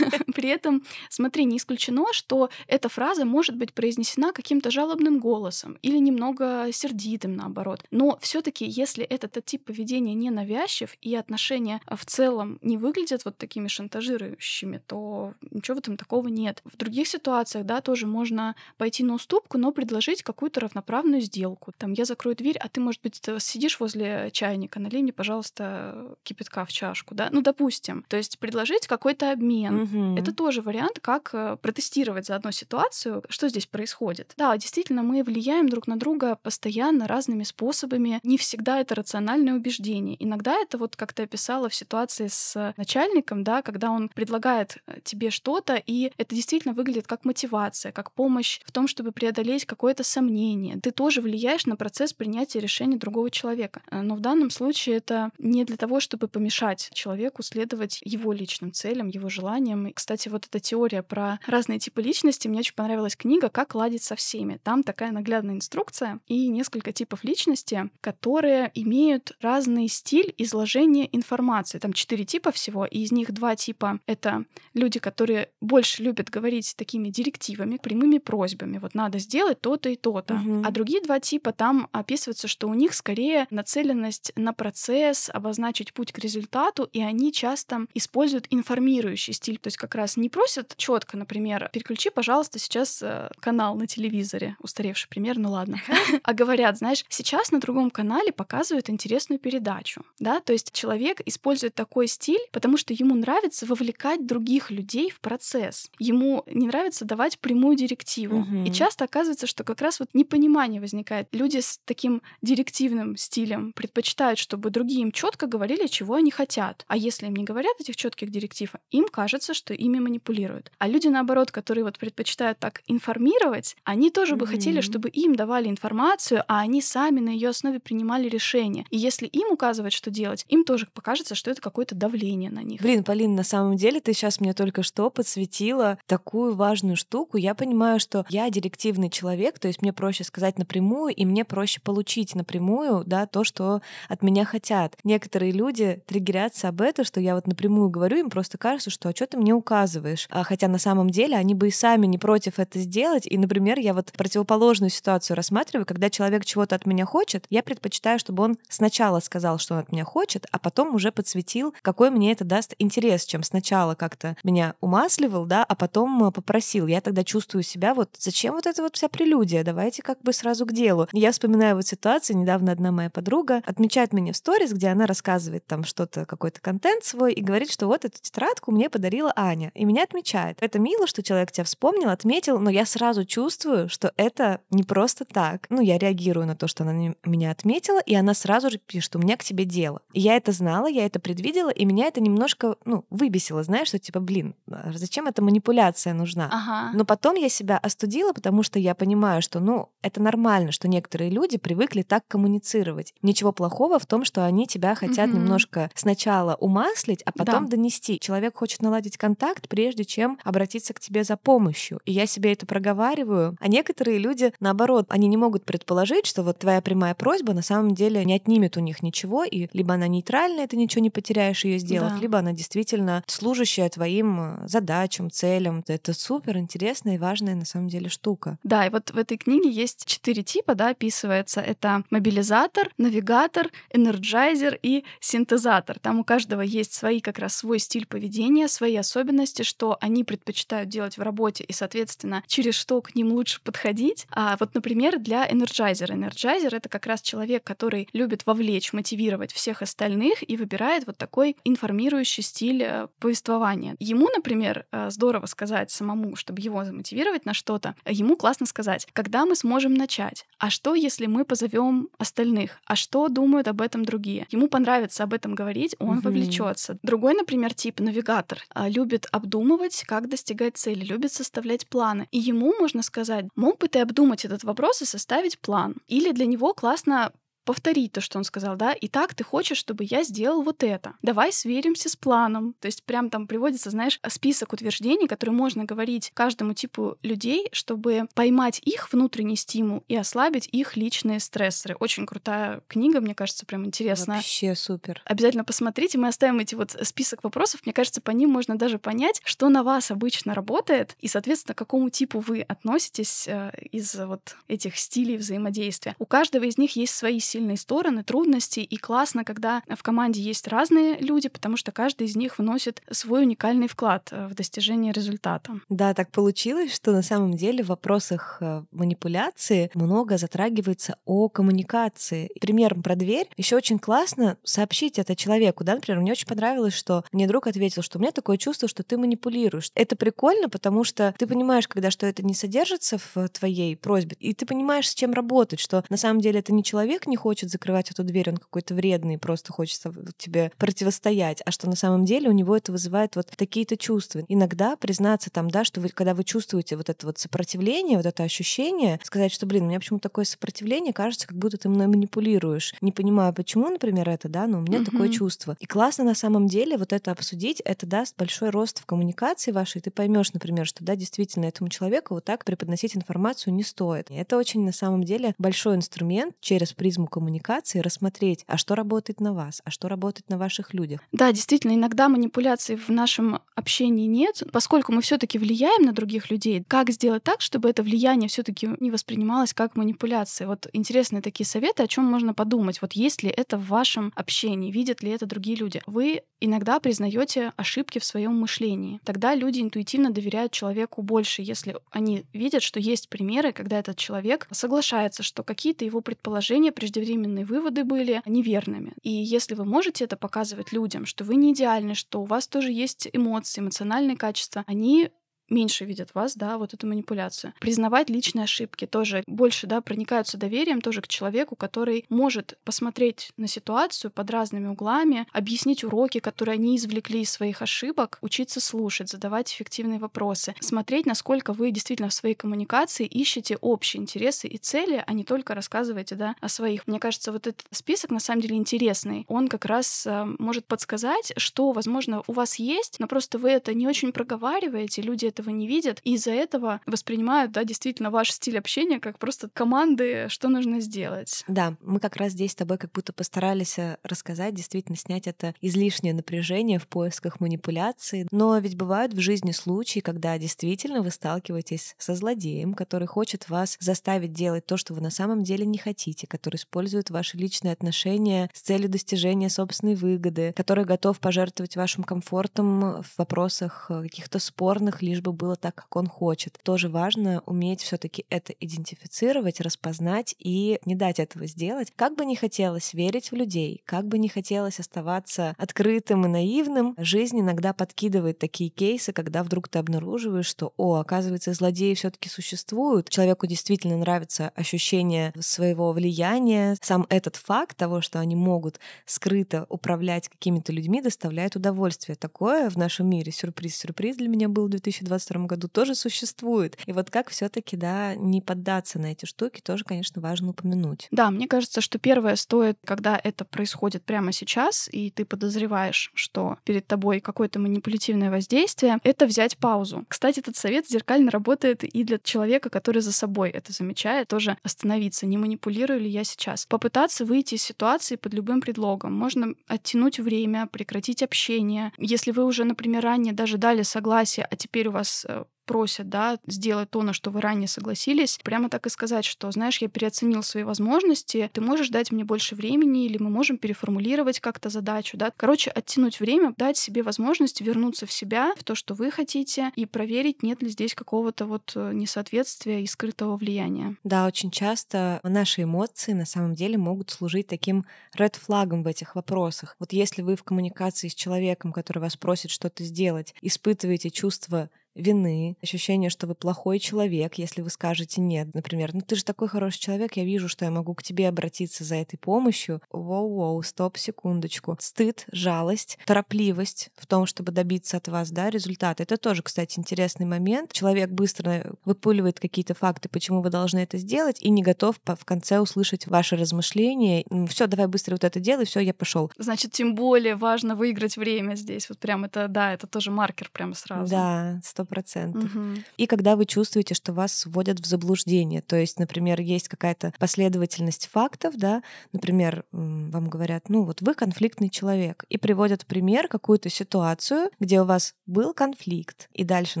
При этом, смотри, не исключено, что эта фраза может быть произнесена каким-то жалобным голосом или немного сердитым, наоборот. Но все таки если этот тип поведения не навязчив и от отношения в целом не выглядят вот такими шантажирующими, то ничего в этом такого нет. В других ситуациях, да, тоже можно пойти на уступку, но предложить какую-то равноправную сделку. Там я закрою дверь, а ты, может быть, сидишь возле чайника, налей мне, пожалуйста, кипятка в чашку, да? Ну, допустим. То есть предложить какой-то обмен. Угу. Это тоже вариант, как э, протестировать заодно ситуацию, что здесь происходит. Да, действительно, мы влияем друг на друга постоянно разными способами. Не всегда это рациональное убеждение. Иногда это вот, как ты описала в ситуации с начальником, да, когда он предлагает э, тебе что-то, и это действительно выглядит как мотивация, как помощь в том, чтобы преодолеть какое-то сомнение. Ты тоже влияешь на процесс принятия решения другого человека. Э, но в данном случае это не для того, чтобы помешать человеку следовать его личным целям, его желаниям. И, кстати, вот эта теория про разные типы личности, мне очень понравилась книга «Как ладить со всеми». Там такая наглядная инструкция и несколько типов личности, которые имеют разный стиль изложения информации. Там четыре типа всего, и из них два типа — это люди, которые больше любят говорить такими директивами, прямыми просьбами. Вот надо сделать то-то и то-то. Угу. А другие два типа там описывается, что у них скорее нацеленность на процесс, обозначить путь к результату, и они часто используют информирующий стиль. То есть как раз не просят четко, например, переключи, пожалуйста, сейчас э, канал на телевизоре. Устаревший пример, ну ладно. А говорят, знаешь, сейчас на другом канале показывают интересную передачу. Да? То есть человек использует такой стиль, потому что ему нравится вовлекать других людей в процесс. Ему не нравится давать прямую директиву. Угу. И часто оказывается, что как раз вот непонимание возникает. Люди с таким директивным стилем предпочитают, чтобы другие им четко говорили, чего они хотят. А если им не говорят этих четких директив, им кажется, что ими манипулируют. А люди, наоборот, которые вот предпочитают так информировать, они тоже mm-hmm. бы хотели, чтобы им давали информацию, а они сами на ее основе принимали решения. И если им указывать, что делать, им тоже покажется, что это какое-то давление на них. Блин, Полин, на самом деле ты сейчас мне только что подсветила такую важную штуку. Я понимаю, что я директивный человек, то есть мне проще сказать напрямую, и мне проще получить напрямую, да, то, что от меня хотят. Некоторые люди триггерятся об этом, что я вот напрямую говорю, им просто кажется, что а что ты мне указываешь? А, хотя на самом деле они бы и сами не против это сделать. И, например, я вот противоположную ситуацию рассматриваю, когда человек чего-то от меня хочет, я предпочитаю, чтобы он сначала сказал, что он от меня хочет, а потом уже подсветил, какой мне это даст интерес, чем сначала как-то меня умасливал, да, а потом э, попросил. Я тогда чувствую себя вот, зачем вот эта вот вся прелюдия? Давайте как бы сразу к делу. Я вспоминаю вот ситуацию, недавно одна моя подруга отмечает меня в сторис, где она рассказывает там что-то, какой-то контент свой и говорит, что вот эту тетрадку мне подарила Аня. И меня отмечает. Это мило, что человек тебя вспомнил, отметил, но я сразу чувствую, что это не просто так. Ну, я реагирую на то, что она меня отметила, и она сразу же пишет, у меня к тебе дело. И я это знала, я это предвидела, и меня это немножко, ну, выбесило, знаешь, что типа, блин, а зачем эта манипуляция нужна? Ага. Но потом я себя остудила, потому что я понимаю, что, ну, это нормально, что некоторые люди привыкли так коммуницировать. Ничего плохого в том, что они тебя хотят угу. немножко сначала умаслить, а потом да. донести. Человек хочет наладить контакт, прежде чем обратиться к тебе за помощью. И я себе это проговариваю. А некоторые люди, наоборот, они не могут предположить, что вот твоя прямая просьба на самом деле не отнимет у них ничего, и либо она нейтральная, ты ничего не потеряешь ее сделав, да. либо она действительно служащая твоим э, задачам, целям. Это супер интересная и важная на самом деле штука. Да, и вот в этой книге есть четыре типа, да, описывается. Это мобилизатор, навигатор, энерджайзер и синтезатор. Там у каждого есть свои как раз свой стиль поведения, свои особенности, что они предпочитают делать в работе и, соответственно, через что к ним лучше подходить. А вот, например, для энерджайзера. Энерджайзер — это как раз человек, который любит вовлечь, мотивировать всех остальных и выбирает вот такой информирующий стиль э, повествования. Ему, например, э, здорово сказать самому, чтобы его замотивировать на что-то, ему классно сказать, когда мы сможем начать, а что, если мы позовем остальных, а что думают об этом другие. Ему понравится об этом говорить, он угу. вовлечется. Другой, например, тип навигатор а, любит обдумывать, как достигать цели, любит составлять планы. И ему можно сказать, мог бы ты обдумать этот вопрос и составить план. Или для него классно повторить то, что он сказал, да, и так ты хочешь, чтобы я сделал вот это. Давай сверимся с планом. То есть прям там приводится, знаешь, список утверждений, которые можно говорить каждому типу людей, чтобы поймать их внутренний стимул и ослабить их личные стрессоры. Очень крутая книга, мне кажется, прям интересная. Вообще супер. Обязательно посмотрите, мы оставим эти вот список вопросов. Мне кажется, по ним можно даже понять, что на вас обычно работает и, соответственно, к какому типу вы относитесь э, из вот этих стилей взаимодействия. У каждого из них есть свои силы сильные стороны, трудности, и классно, когда в команде есть разные люди, потому что каждый из них вносит свой уникальный вклад э, в достижение результата. Да, так получилось, что на самом деле в вопросах э, манипуляции много затрагивается о коммуникации. Примером про дверь еще очень классно сообщить это человеку, да, например, мне очень понравилось, что мне друг ответил, что у меня такое чувство, что ты манипулируешь. Это прикольно, потому что ты понимаешь, когда что это не содержится в твоей просьбе, и ты понимаешь, с чем работать, что на самом деле это не человек не хочет закрывать эту дверь, он какой-то вредный, просто хочется тебе противостоять, а что на самом деле у него это вызывает вот такие-то чувства. Иногда признаться там, да, что вы, когда вы чувствуете вот это вот сопротивление, вот это ощущение, сказать, что, блин, у меня почему такое сопротивление, кажется, как будто ты мной манипулируешь. Не понимаю, почему, например, это, да, но у меня mm-hmm. такое чувство. И классно на самом деле вот это обсудить, это даст большой рост в коммуникации вашей, ты поймешь, например, что, да, действительно, этому человеку вот так преподносить информацию не стоит. И это очень на самом деле большой инструмент через призму коммуникации рассмотреть, а что работает на вас, а что работает на ваших людях. Да, действительно, иногда манипуляций в нашем общении нет, поскольку мы все-таки влияем на других людей. Как сделать так, чтобы это влияние все-таки не воспринималось как манипуляция? Вот интересные такие советы, о чем можно подумать. Вот есть ли это в вашем общении, видят ли это другие люди? Вы иногда признаете ошибки в своем мышлении. Тогда люди интуитивно доверяют человеку больше, если они видят, что есть примеры, когда этот человек соглашается, что какие-то его предположения, преждевременные выводы были неверными. И если вы можете это показывать людям, что вы не идеальны, что у вас тоже есть эмоции, эмоциональные качества, они меньше видят вас, да, вот эту манипуляцию. Признавать личные ошибки тоже больше, да, проникаются доверием тоже к человеку, который может посмотреть на ситуацию под разными углами, объяснить уроки, которые они извлекли из своих ошибок, учиться слушать, задавать эффективные вопросы, смотреть, насколько вы действительно в своей коммуникации ищете общие интересы и цели, а не только рассказываете, да, о своих. Мне кажется, вот этот список на самом деле интересный. Он как раз э, может подсказать, что, возможно, у вас есть, но просто вы это не очень проговариваете, люди этого не видят, и из-за этого воспринимают, да, действительно ваш стиль общения как просто команды, что нужно сделать. Да, мы как раз здесь с тобой как будто постарались э, рассказать, действительно снять это излишнее напряжение в поисках манипуляции. Но ведь бывают в жизни случаи, когда действительно вы сталкиваетесь со злодеем, который хочет вас заставить делать то, что вы на самом деле не хотите, который использует ваши личные отношения с целью достижения собственной выгоды, который готов пожертвовать вашим комфортом в вопросах э, каких-то спорных, лишь бы было так, как он хочет. Тоже важно уметь все-таки это идентифицировать, распознать и не дать этого сделать. Как бы не хотелось верить в людей, как бы не хотелось оставаться открытым и наивным, жизнь иногда подкидывает такие кейсы, когда вдруг ты обнаруживаешь, что, о, оказывается, злодеи все-таки существуют. Человеку действительно нравится ощущение своего влияния. Сам этот факт того, что они могут скрыто управлять какими-то людьми, доставляет удовольствие. Такое в нашем мире сюрприз-сюрприз для меня был 2020 2022 году тоже существует. И вот как все таки да, не поддаться на эти штуки, тоже, конечно, важно упомянуть. Да, мне кажется, что первое стоит, когда это происходит прямо сейчас, и ты подозреваешь, что перед тобой какое-то манипулятивное воздействие, это взять паузу. Кстати, этот совет зеркально работает и для человека, который за собой это замечает, тоже остановиться, не манипулирую ли я сейчас. Попытаться выйти из ситуации под любым предлогом. Можно оттянуть время, прекратить общение. Если вы уже, например, ранее даже дали согласие, а теперь у вас вас э, просят, да, сделать то, на что вы ранее согласились, прямо так и сказать, что, знаешь, я переоценил свои возможности, ты можешь дать мне больше времени, или мы можем переформулировать как-то задачу, да. Короче, оттянуть время, дать себе возможность вернуться в себя, в то, что вы хотите, и проверить, нет ли здесь какого-то вот э, несоответствия и скрытого влияния. Да, очень часто наши эмоции на самом деле могут служить таким ред флагом в этих вопросах. Вот если вы в коммуникации с человеком, который вас просит что-то сделать, испытываете чувство вины, ощущение, что вы плохой человек, если вы скажете нет. Например, ну ты же такой хороший человек, я вижу, что я могу к тебе обратиться за этой помощью. Воу-воу, стоп, секундочку. Стыд, жалость, торопливость в том, чтобы добиться от вас да, результата. Это тоже, кстати, интересный момент. Человек быстро выпуливает какие-то факты, почему вы должны это сделать, и не готов в конце услышать ваши размышления. Все, давай быстро вот это делай, все, я пошел. Значит, тем более важно выиграть время здесь. Вот прям это, да, это тоже маркер прямо сразу. Да, сто процентов. И когда вы чувствуете, что вас вводят в заблуждение, то есть, например, есть какая-то последовательность фактов, да, например, вам говорят, ну вот вы конфликтный человек, и приводят пример, какую-то ситуацию, где у вас был конфликт, и дальше,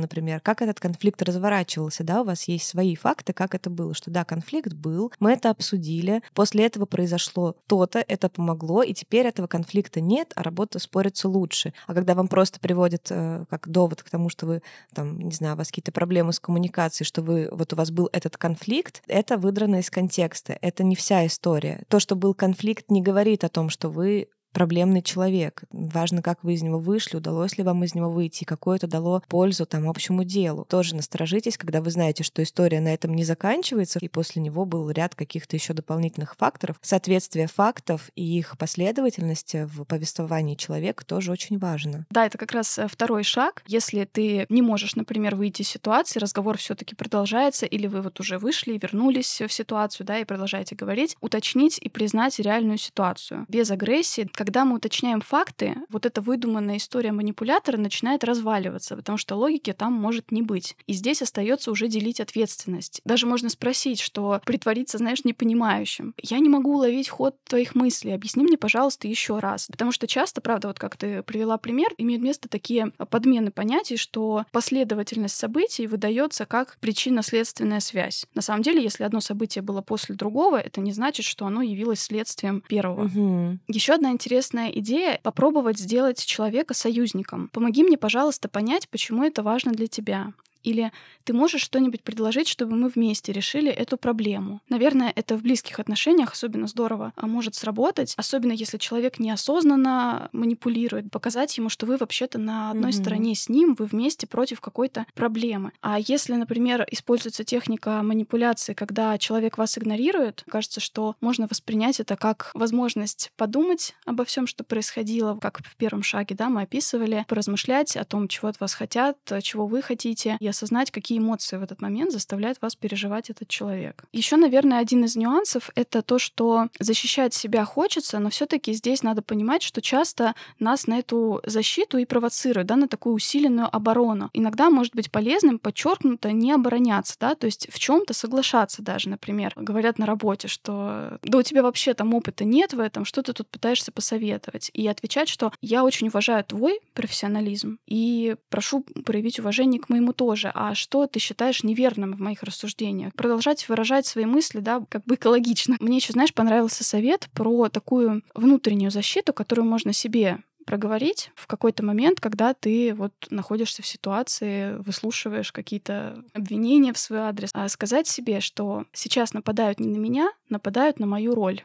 например, как этот конфликт разворачивался, да, у вас есть свои факты, как это было, что да, конфликт был, мы это обсудили, после этого произошло то-то, это помогло, и теперь этого конфликта нет, а работа спорится лучше. А когда вам просто приводят э, как довод к тому, что вы там, не знаю, у вас какие-то проблемы с коммуникацией, что вы вот у вас был этот конфликт, это выдрано из контекста, это не вся история. То, что был конфликт, не говорит о том, что вы проблемный человек. Важно, как вы из него вышли, удалось ли вам из него выйти, и какое это дало пользу там общему делу. Тоже насторожитесь, когда вы знаете, что история на этом не заканчивается, и после него был ряд каких-то еще дополнительных факторов. Соответствие фактов и их последовательности в повествовании человека тоже очень важно. Да, это как раз э, второй шаг. Если ты не можешь, например, выйти из ситуации, разговор все-таки продолжается, или вы вот уже вышли вернулись в ситуацию, да, и продолжаете говорить, уточнить и признать реальную ситуацию без агрессии, когда мы уточняем факты, вот эта выдуманная история манипулятора начинает разваливаться, потому что логики там может не быть. И здесь остается уже делить ответственность. Даже можно спросить, что притвориться, знаешь, непонимающим. Я не могу уловить ход твоих мыслей. Объясни мне, пожалуйста, еще раз. Потому что часто, правда, вот как ты привела пример, имеют место такие подмены понятий, что последовательность событий выдается как причинно-следственная связь. На самом деле, если одно событие было после другого, это не значит, что оно явилось следствием первого. Угу. Еще одна интересная интересная идея попробовать сделать человека союзником. Помоги мне, пожалуйста, понять, почему это важно для тебя. Или ты можешь что-нибудь предложить, чтобы мы вместе решили эту проблему. Наверное, это в близких отношениях особенно здорово а может сработать, особенно если человек неосознанно манипулирует, показать ему, что вы вообще-то на одной mm-hmm. стороне с ним, вы вместе против какой-то проблемы. А если, например, используется техника манипуляции, когда человек вас игнорирует, кажется, что можно воспринять это как возможность подумать обо всем, что происходило, как в первом шаге, да, мы описывали, поразмышлять о том, чего от вас хотят, чего вы хотите, и осознать, какие эмоции в этот момент заставляет вас переживать этот человек. Еще, наверное, один из нюансов — это то, что защищать себя хочется, но все таки здесь надо понимать, что часто нас на эту защиту и провоцируют, да, на такую усиленную оборону. Иногда может быть полезным подчеркнуто не обороняться, да, то есть в чем то соглашаться даже, например. Говорят на работе, что да у тебя вообще там опыта нет в этом, что ты тут пытаешься посоветовать. И отвечать, что я очень уважаю твой профессионализм и прошу проявить уважение к моему тоже тоже, а что ты считаешь неверным в моих рассуждениях. Продолжать выражать свои мысли, да, как бы экологично. Мне еще, знаешь, понравился совет про такую внутреннюю защиту, которую можно себе проговорить в какой-то момент, когда ты вот находишься в ситуации, выслушиваешь какие-то обвинения в свой адрес, а сказать себе, что сейчас нападают не на меня, нападают на мою роль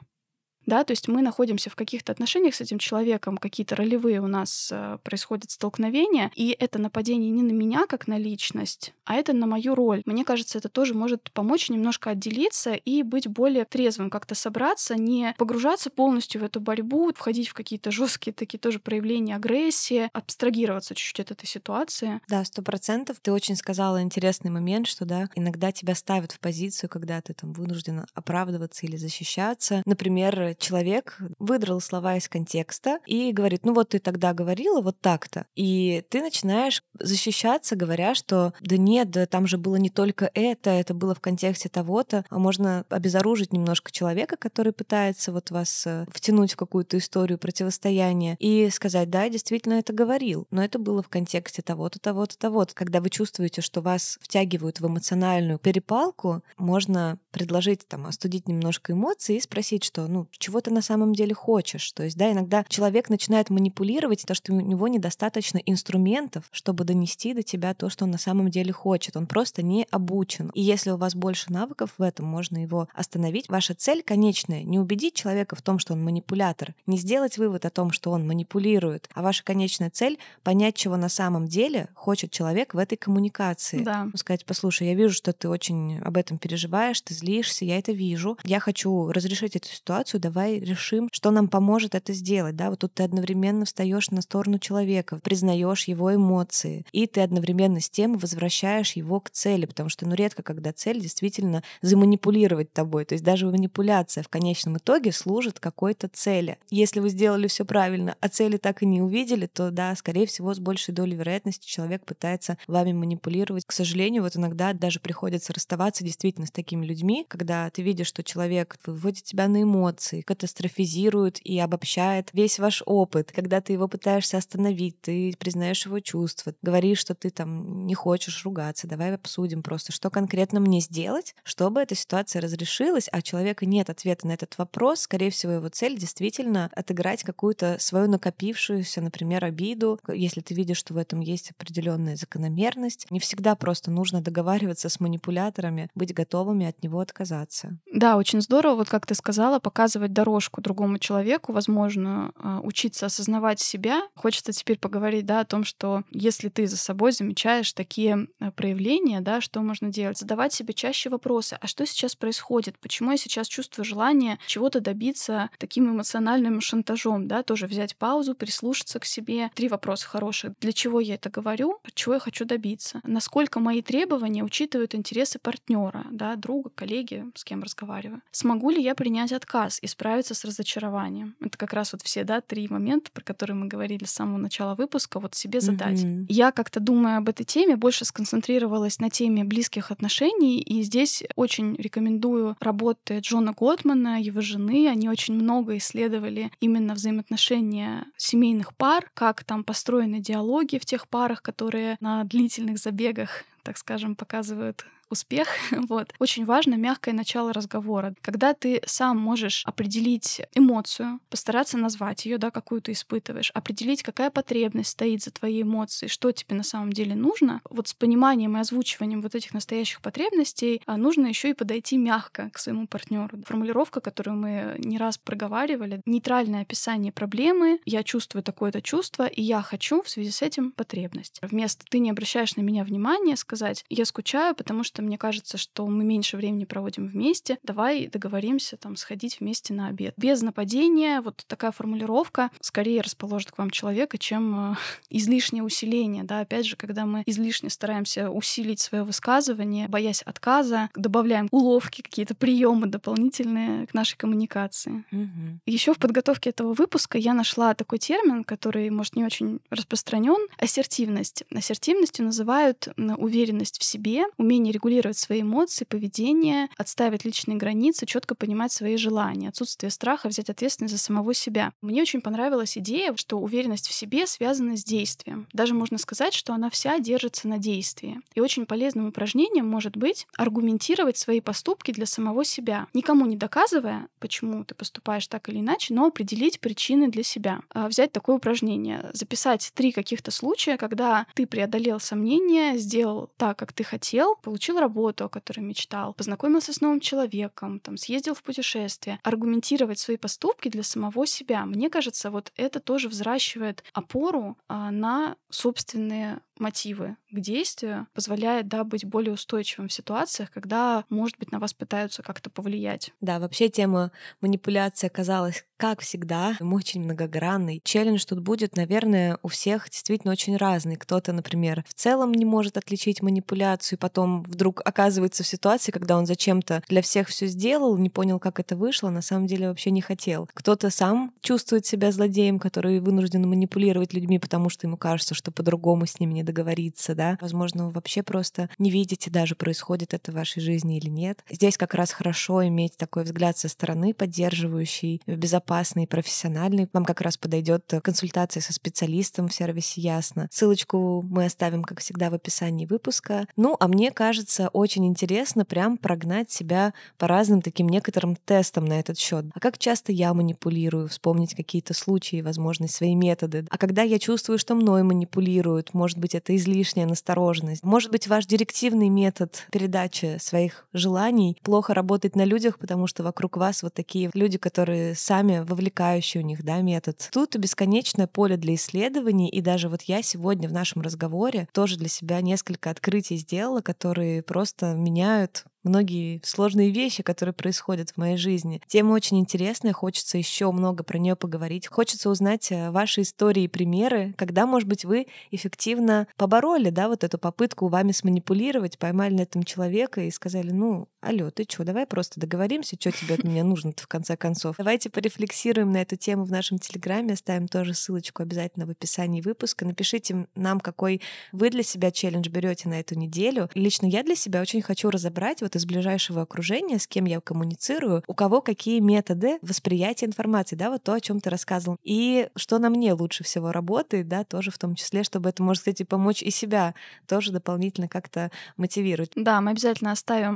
да, то есть мы находимся в каких-то отношениях с этим человеком, какие-то ролевые у нас э, происходят столкновения, и это нападение не на меня как на личность, а это на мою роль. Мне кажется, это тоже может помочь немножко отделиться и быть более трезвым, как-то собраться, не погружаться полностью в эту борьбу, входить в какие-то жесткие такие тоже проявления агрессии, абстрагироваться чуть-чуть от этой ситуации. Да, сто процентов. Ты очень сказала интересный момент, что да, иногда тебя ставят в позицию, когда ты там вынуждена оправдываться или защищаться. Например, человек выдрал слова из контекста и говорит, ну вот ты тогда говорила вот так-то. И ты начинаешь защищаться, говоря, что да нет, да там же было не только это, это было в контексте того-то. А можно обезоружить немножко человека, который пытается вот вас э, втянуть в какую-то историю противостояния и сказать, да, действительно это говорил, но это было в контексте того-то, того-то, того-то. Когда вы чувствуете, что вас втягивают в эмоциональную перепалку, можно предложить там остудить немножко эмоции и спросить, что, ну, чего ты на самом деле хочешь. То есть, да, иногда человек начинает манипулировать, то, что у него недостаточно инструментов, чтобы донести до тебя то, что он на самом деле хочет. Он просто не обучен. И если у вас больше навыков в этом, можно его остановить. Ваша цель конечная — не убедить человека в том, что он манипулятор, не сделать вывод о том, что он манипулирует, а ваша конечная цель — понять, чего на самом деле хочет человек в этой коммуникации. Да. Сказать, послушай, я вижу, что ты очень об этом переживаешь, ты злишься, я это вижу. Я хочу разрешить эту ситуацию, давай решим, что нам поможет это сделать. Да? Вот тут ты одновременно встаешь на сторону человека, признаешь его эмоции, и ты одновременно с тем возвращаешь его к цели, потому что, ну, редко, когда цель действительно заманипулировать тобой. То есть даже манипуляция в конечном итоге служит какой-то цели. Если вы сделали все правильно, а цели так и не увидели, то, да, скорее всего, с большей долей вероятности человек пытается вами манипулировать. К сожалению, вот иногда даже приходится расставаться действительно с такими людьми, когда ты видишь, что человек выводит тебя на эмоции, катастрофизирует и обобщает весь ваш опыт, когда ты его пытаешься остановить, ты признаешь его чувства, говоришь, что ты там не хочешь ругаться, давай обсудим просто, что конкретно мне сделать, чтобы эта ситуация разрешилась, а у человека нет ответа на этот вопрос, скорее всего, его цель действительно отыграть какую-то свою накопившуюся, например, обиду, если ты видишь, что в этом есть определенная закономерность. Не всегда просто нужно договариваться с манипуляторами, быть готовыми от него отказаться. Да, очень здорово, вот как ты сказала, показывать дорожку другому человеку, возможно, а, учиться осознавать себя. Хочется теперь поговорить, да, о том, что если ты за собой замечаешь такие э, проявления, да, что можно делать? Задавать себе чаще вопросы, а что сейчас происходит? Почему я сейчас чувствую желание чего-то добиться таким эмоциональным шантажом, да, тоже взять паузу, прислушаться к себе. Три вопроса хороших. Для чего я это говорю? Чего я хочу добиться? Насколько мои требования учитывают интересы партнера, да, друга, коллеги, с кем разговариваю? Смогу ли я принять отказ и справиться с разочарованием? Это как раз вот все, да, три момента, про которые мы говорили с самого начала выпуска, вот себе задать. Mm-hmm. Я как-то думая об этой теме, больше сконцентрировалась на теме близких отношений, и здесь очень рекомендую работы Джона Готмана, его жены. Они очень много исследовали именно взаимоотношения семейных пар, как там построены диалоги в тех парах, которые на длительных забегах так скажем, показывают успех. Вот. Очень важно мягкое начало разговора. Когда ты сам можешь определить эмоцию, постараться назвать ее, да, какую ты испытываешь, определить, какая потребность стоит за твоей эмоцией, что тебе на самом деле нужно, вот с пониманием и озвучиванием вот этих настоящих потребностей а нужно еще и подойти мягко к своему партнеру. Формулировка, которую мы не раз проговаривали, нейтральное описание проблемы, я чувствую такое-то чувство, и я хочу в связи с этим потребность. Вместо ты не обращаешь на меня внимания, сказать, я скучаю, потому что мне кажется, что мы меньше времени проводим вместе, давай договоримся там сходить вместе на обед. Без нападения вот такая формулировка скорее расположит к вам человека, чем э, излишнее усиление. Да? Опять же, когда мы излишне стараемся усилить свое высказывание, боясь отказа, добавляем уловки, какие-то приемы дополнительные к нашей коммуникации. Угу. Еще в подготовке этого выпуска я нашла такой термин, который, может, не очень распространен — ассертивность. Ассертивностью называют уверенность в себе, умение регулировать контролировать свои эмоции, поведение, отставить личные границы, четко понимать свои желания, отсутствие страха взять ответственность за самого себя. Мне очень понравилась идея, что уверенность в себе связана с действием. Даже можно сказать, что она вся держится на действии. И очень полезным упражнением может быть аргументировать свои поступки для самого себя, никому не доказывая, почему ты поступаешь так или иначе, но определить причины для себя. А, взять такое упражнение, записать три каких-то случая, когда ты преодолел сомнения, сделал так, как ты хотел, получил работу, о которой мечтал, познакомился с новым человеком, там, съездил в путешествие. Аргументировать свои поступки для самого себя. Мне кажется, вот это тоже взращивает опору а, на собственные мотивы к действию, позволяет, да, быть более устойчивым в ситуациях, когда, может быть, на вас пытаются как-то повлиять. Да, вообще тема манипуляции оказалась, как всегда, очень многогранной. Челлендж тут будет, наверное, у всех действительно очень разный. Кто-то, например, в целом не может отличить манипуляцию, потом вдруг оказывается в ситуации, когда он зачем-то для всех все сделал, не понял, как это вышло, на самом деле вообще не хотел. Кто-то сам чувствует себя злодеем, который вынужден манипулировать людьми, потому что ему кажется, что по-другому с ними не договориться, да. Возможно, вы вообще просто не видите даже, происходит это в вашей жизни или нет. Здесь как раз хорошо иметь такой взгляд со стороны, поддерживающий, безопасный, профессиональный. Вам как раз подойдет консультация со специалистом в сервисе Ясно. Ссылочку мы оставим, как всегда, в описании выпуска. Ну, а мне кажется, очень интересно прям прогнать себя по разным таким некоторым тестам на этот счет. А как часто я манипулирую, вспомнить какие-то случаи, возможно, свои методы. А когда я чувствую, что мной манипулируют, может быть, излишняя настороженность. Может быть, ваш директивный метод передачи своих желаний плохо работает на людях, потому что вокруг вас вот такие люди, которые сами вовлекающие у них, да, метод. Тут бесконечное поле для исследований, и даже вот я сегодня в нашем разговоре тоже для себя несколько открытий сделала, которые просто меняют многие сложные вещи, которые происходят в моей жизни. Тема очень интересная, хочется еще много про нее поговорить. Хочется узнать э, ваши истории и примеры, когда, может быть, вы эффективно побороли, да, вот эту попытку вами сманипулировать, поймали на этом человека и сказали, ну, алло, ты что, давай просто договоримся, что тебе от меня нужно в конце концов. Давайте порефлексируем на эту тему в нашем Телеграме, оставим тоже ссылочку обязательно в описании выпуска. Напишите нам, какой вы для себя челлендж берете на эту неделю. Лично я для себя очень хочу разобрать вот из ближайшего окружения, с кем я коммуницирую, у кого какие методы восприятия информации, да, вот то, о чем ты рассказывал. И что на мне лучше всего работает, да, тоже в том числе, чтобы это, может, кстати, помочь и себя тоже дополнительно как-то мотивировать. Да, мы обязательно оставим,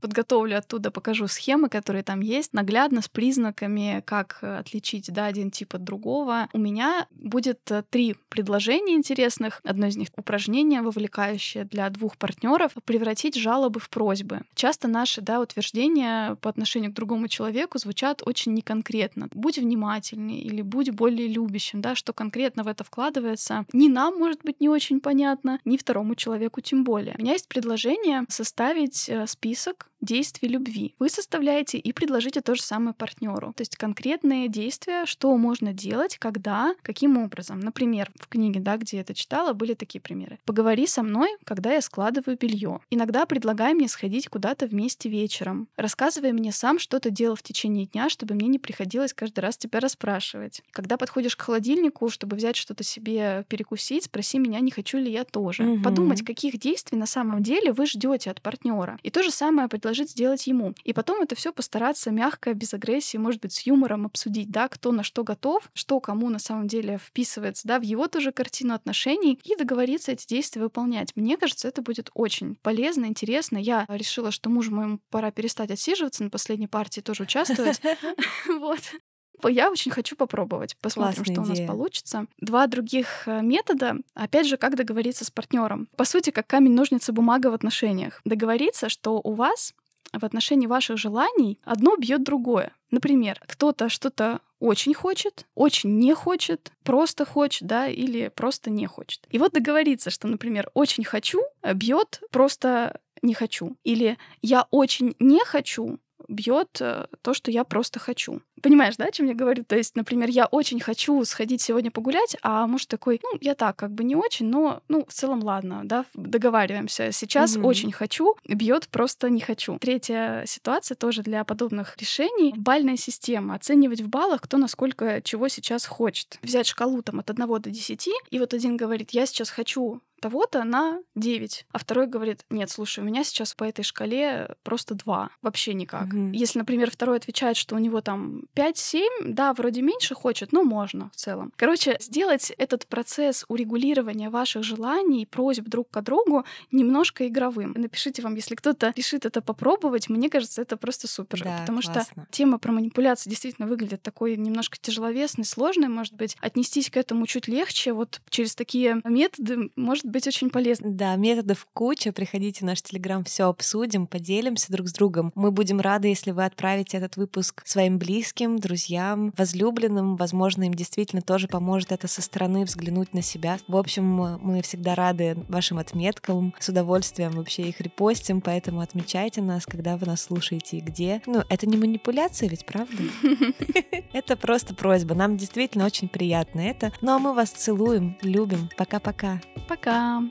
подготовлю оттуда, покажу схемы, которые там есть, наглядно с признаками, как отличить, да, один тип от другого. У меня будет э, три предложения интересных. Одно из них упражнение, вовлекающее для двух партнеров, превратить жалобы в просьбы. Часто наши да, утверждения по отношению к другому человеку звучат очень неконкретно. Будь внимательнее или будь более любящим, да, что конкретно в это вкладывается. Ни нам, может быть, не очень понятно, ни второму человеку тем более. У меня есть предложение составить э, список действий любви. Вы составляете и предложите то же самое партнеру. То есть конкретные действия, что можно делать, когда, каким образом. Например, в книге, да, где я это читала, были такие примеры. Поговори со мной, когда я складываю белье. Иногда предлагай мне сходить куда-то вместе вечером. Рассказывай мне сам, что ты делал в течение дня, чтобы мне не приходилось каждый раз тебя расспрашивать. Когда подходишь к холодильнику, чтобы взять что-то себе перекусить, спроси меня, не хочу ли я тоже. Угу. Подумать, каких действий на самом деле вы ждете от партнера. И то же самое предложить сделать ему. И потом это все постараться мягко, без агрессии, может быть, с юмором обсудить, да, кто на что готов, что кому на самом деле вписывается, да, в его тоже картину отношений и договориться эти действия выполнять. Мне кажется, это будет очень полезно, интересно. Я решила, что мужу моему пора перестать отсиживаться на последней партии, тоже участвовать. Вот. Я очень хочу попробовать. Посмотрим, Классная что идея. у нас получится. Два других э, метода. Опять же, как договориться с партнером. По сути, как камень, ножницы, бумага в отношениях. Договориться, что у вас в отношении ваших желаний одно бьет другое. Например, кто-то что-то очень хочет, очень не хочет, просто хочет, да, или просто не хочет. И вот договориться, что, например, очень хочу бьет просто не хочу. Или я очень не хочу бьет э, то, что я просто хочу. Понимаешь, да, о чем я говорю? То есть, например, я очень хочу сходить сегодня погулять, а муж такой, ну, я так, как бы не очень, но, ну, в целом, ладно, да, договариваемся. Сейчас mm-hmm. очень хочу, бьет просто не хочу. Третья ситуация тоже для подобных решений. Бальная система. Оценивать в баллах, кто насколько чего сейчас хочет. Взять шкалу там от 1 до 10, и вот один говорит, я сейчас хочу того-то на 9. А второй говорит, нет, слушай, у меня сейчас по этой шкале просто 2. Вообще никак. Угу. Если, например, второй отвечает, что у него там 5-7, да, вроде меньше хочет, но можно в целом. Короче, сделать этот процесс урегулирования ваших желаний и просьб друг к другу немножко игровым. Напишите вам, если кто-то решит это попробовать, мне кажется, это просто супер. Да, потому классно. что тема про манипуляции действительно выглядит такой немножко тяжеловесной, сложной, может быть, отнестись к этому чуть легче. Вот через такие методы, может быть очень полезно. Да, методов куча. Приходите в наш Телеграм, все обсудим, поделимся друг с другом. Мы будем рады, если вы отправите этот выпуск своим близким, друзьям, возлюбленным. Возможно, им действительно тоже поможет это со стороны взглянуть на себя. В общем, мы всегда рады вашим отметкам, с удовольствием вообще их репостим, поэтому отмечайте нас, когда вы нас слушаете и где. Ну, это не манипуляция ведь, правда? Это просто просьба. Нам действительно очень приятно это. Ну а мы вас целуем, любим. Пока-пока. Пока.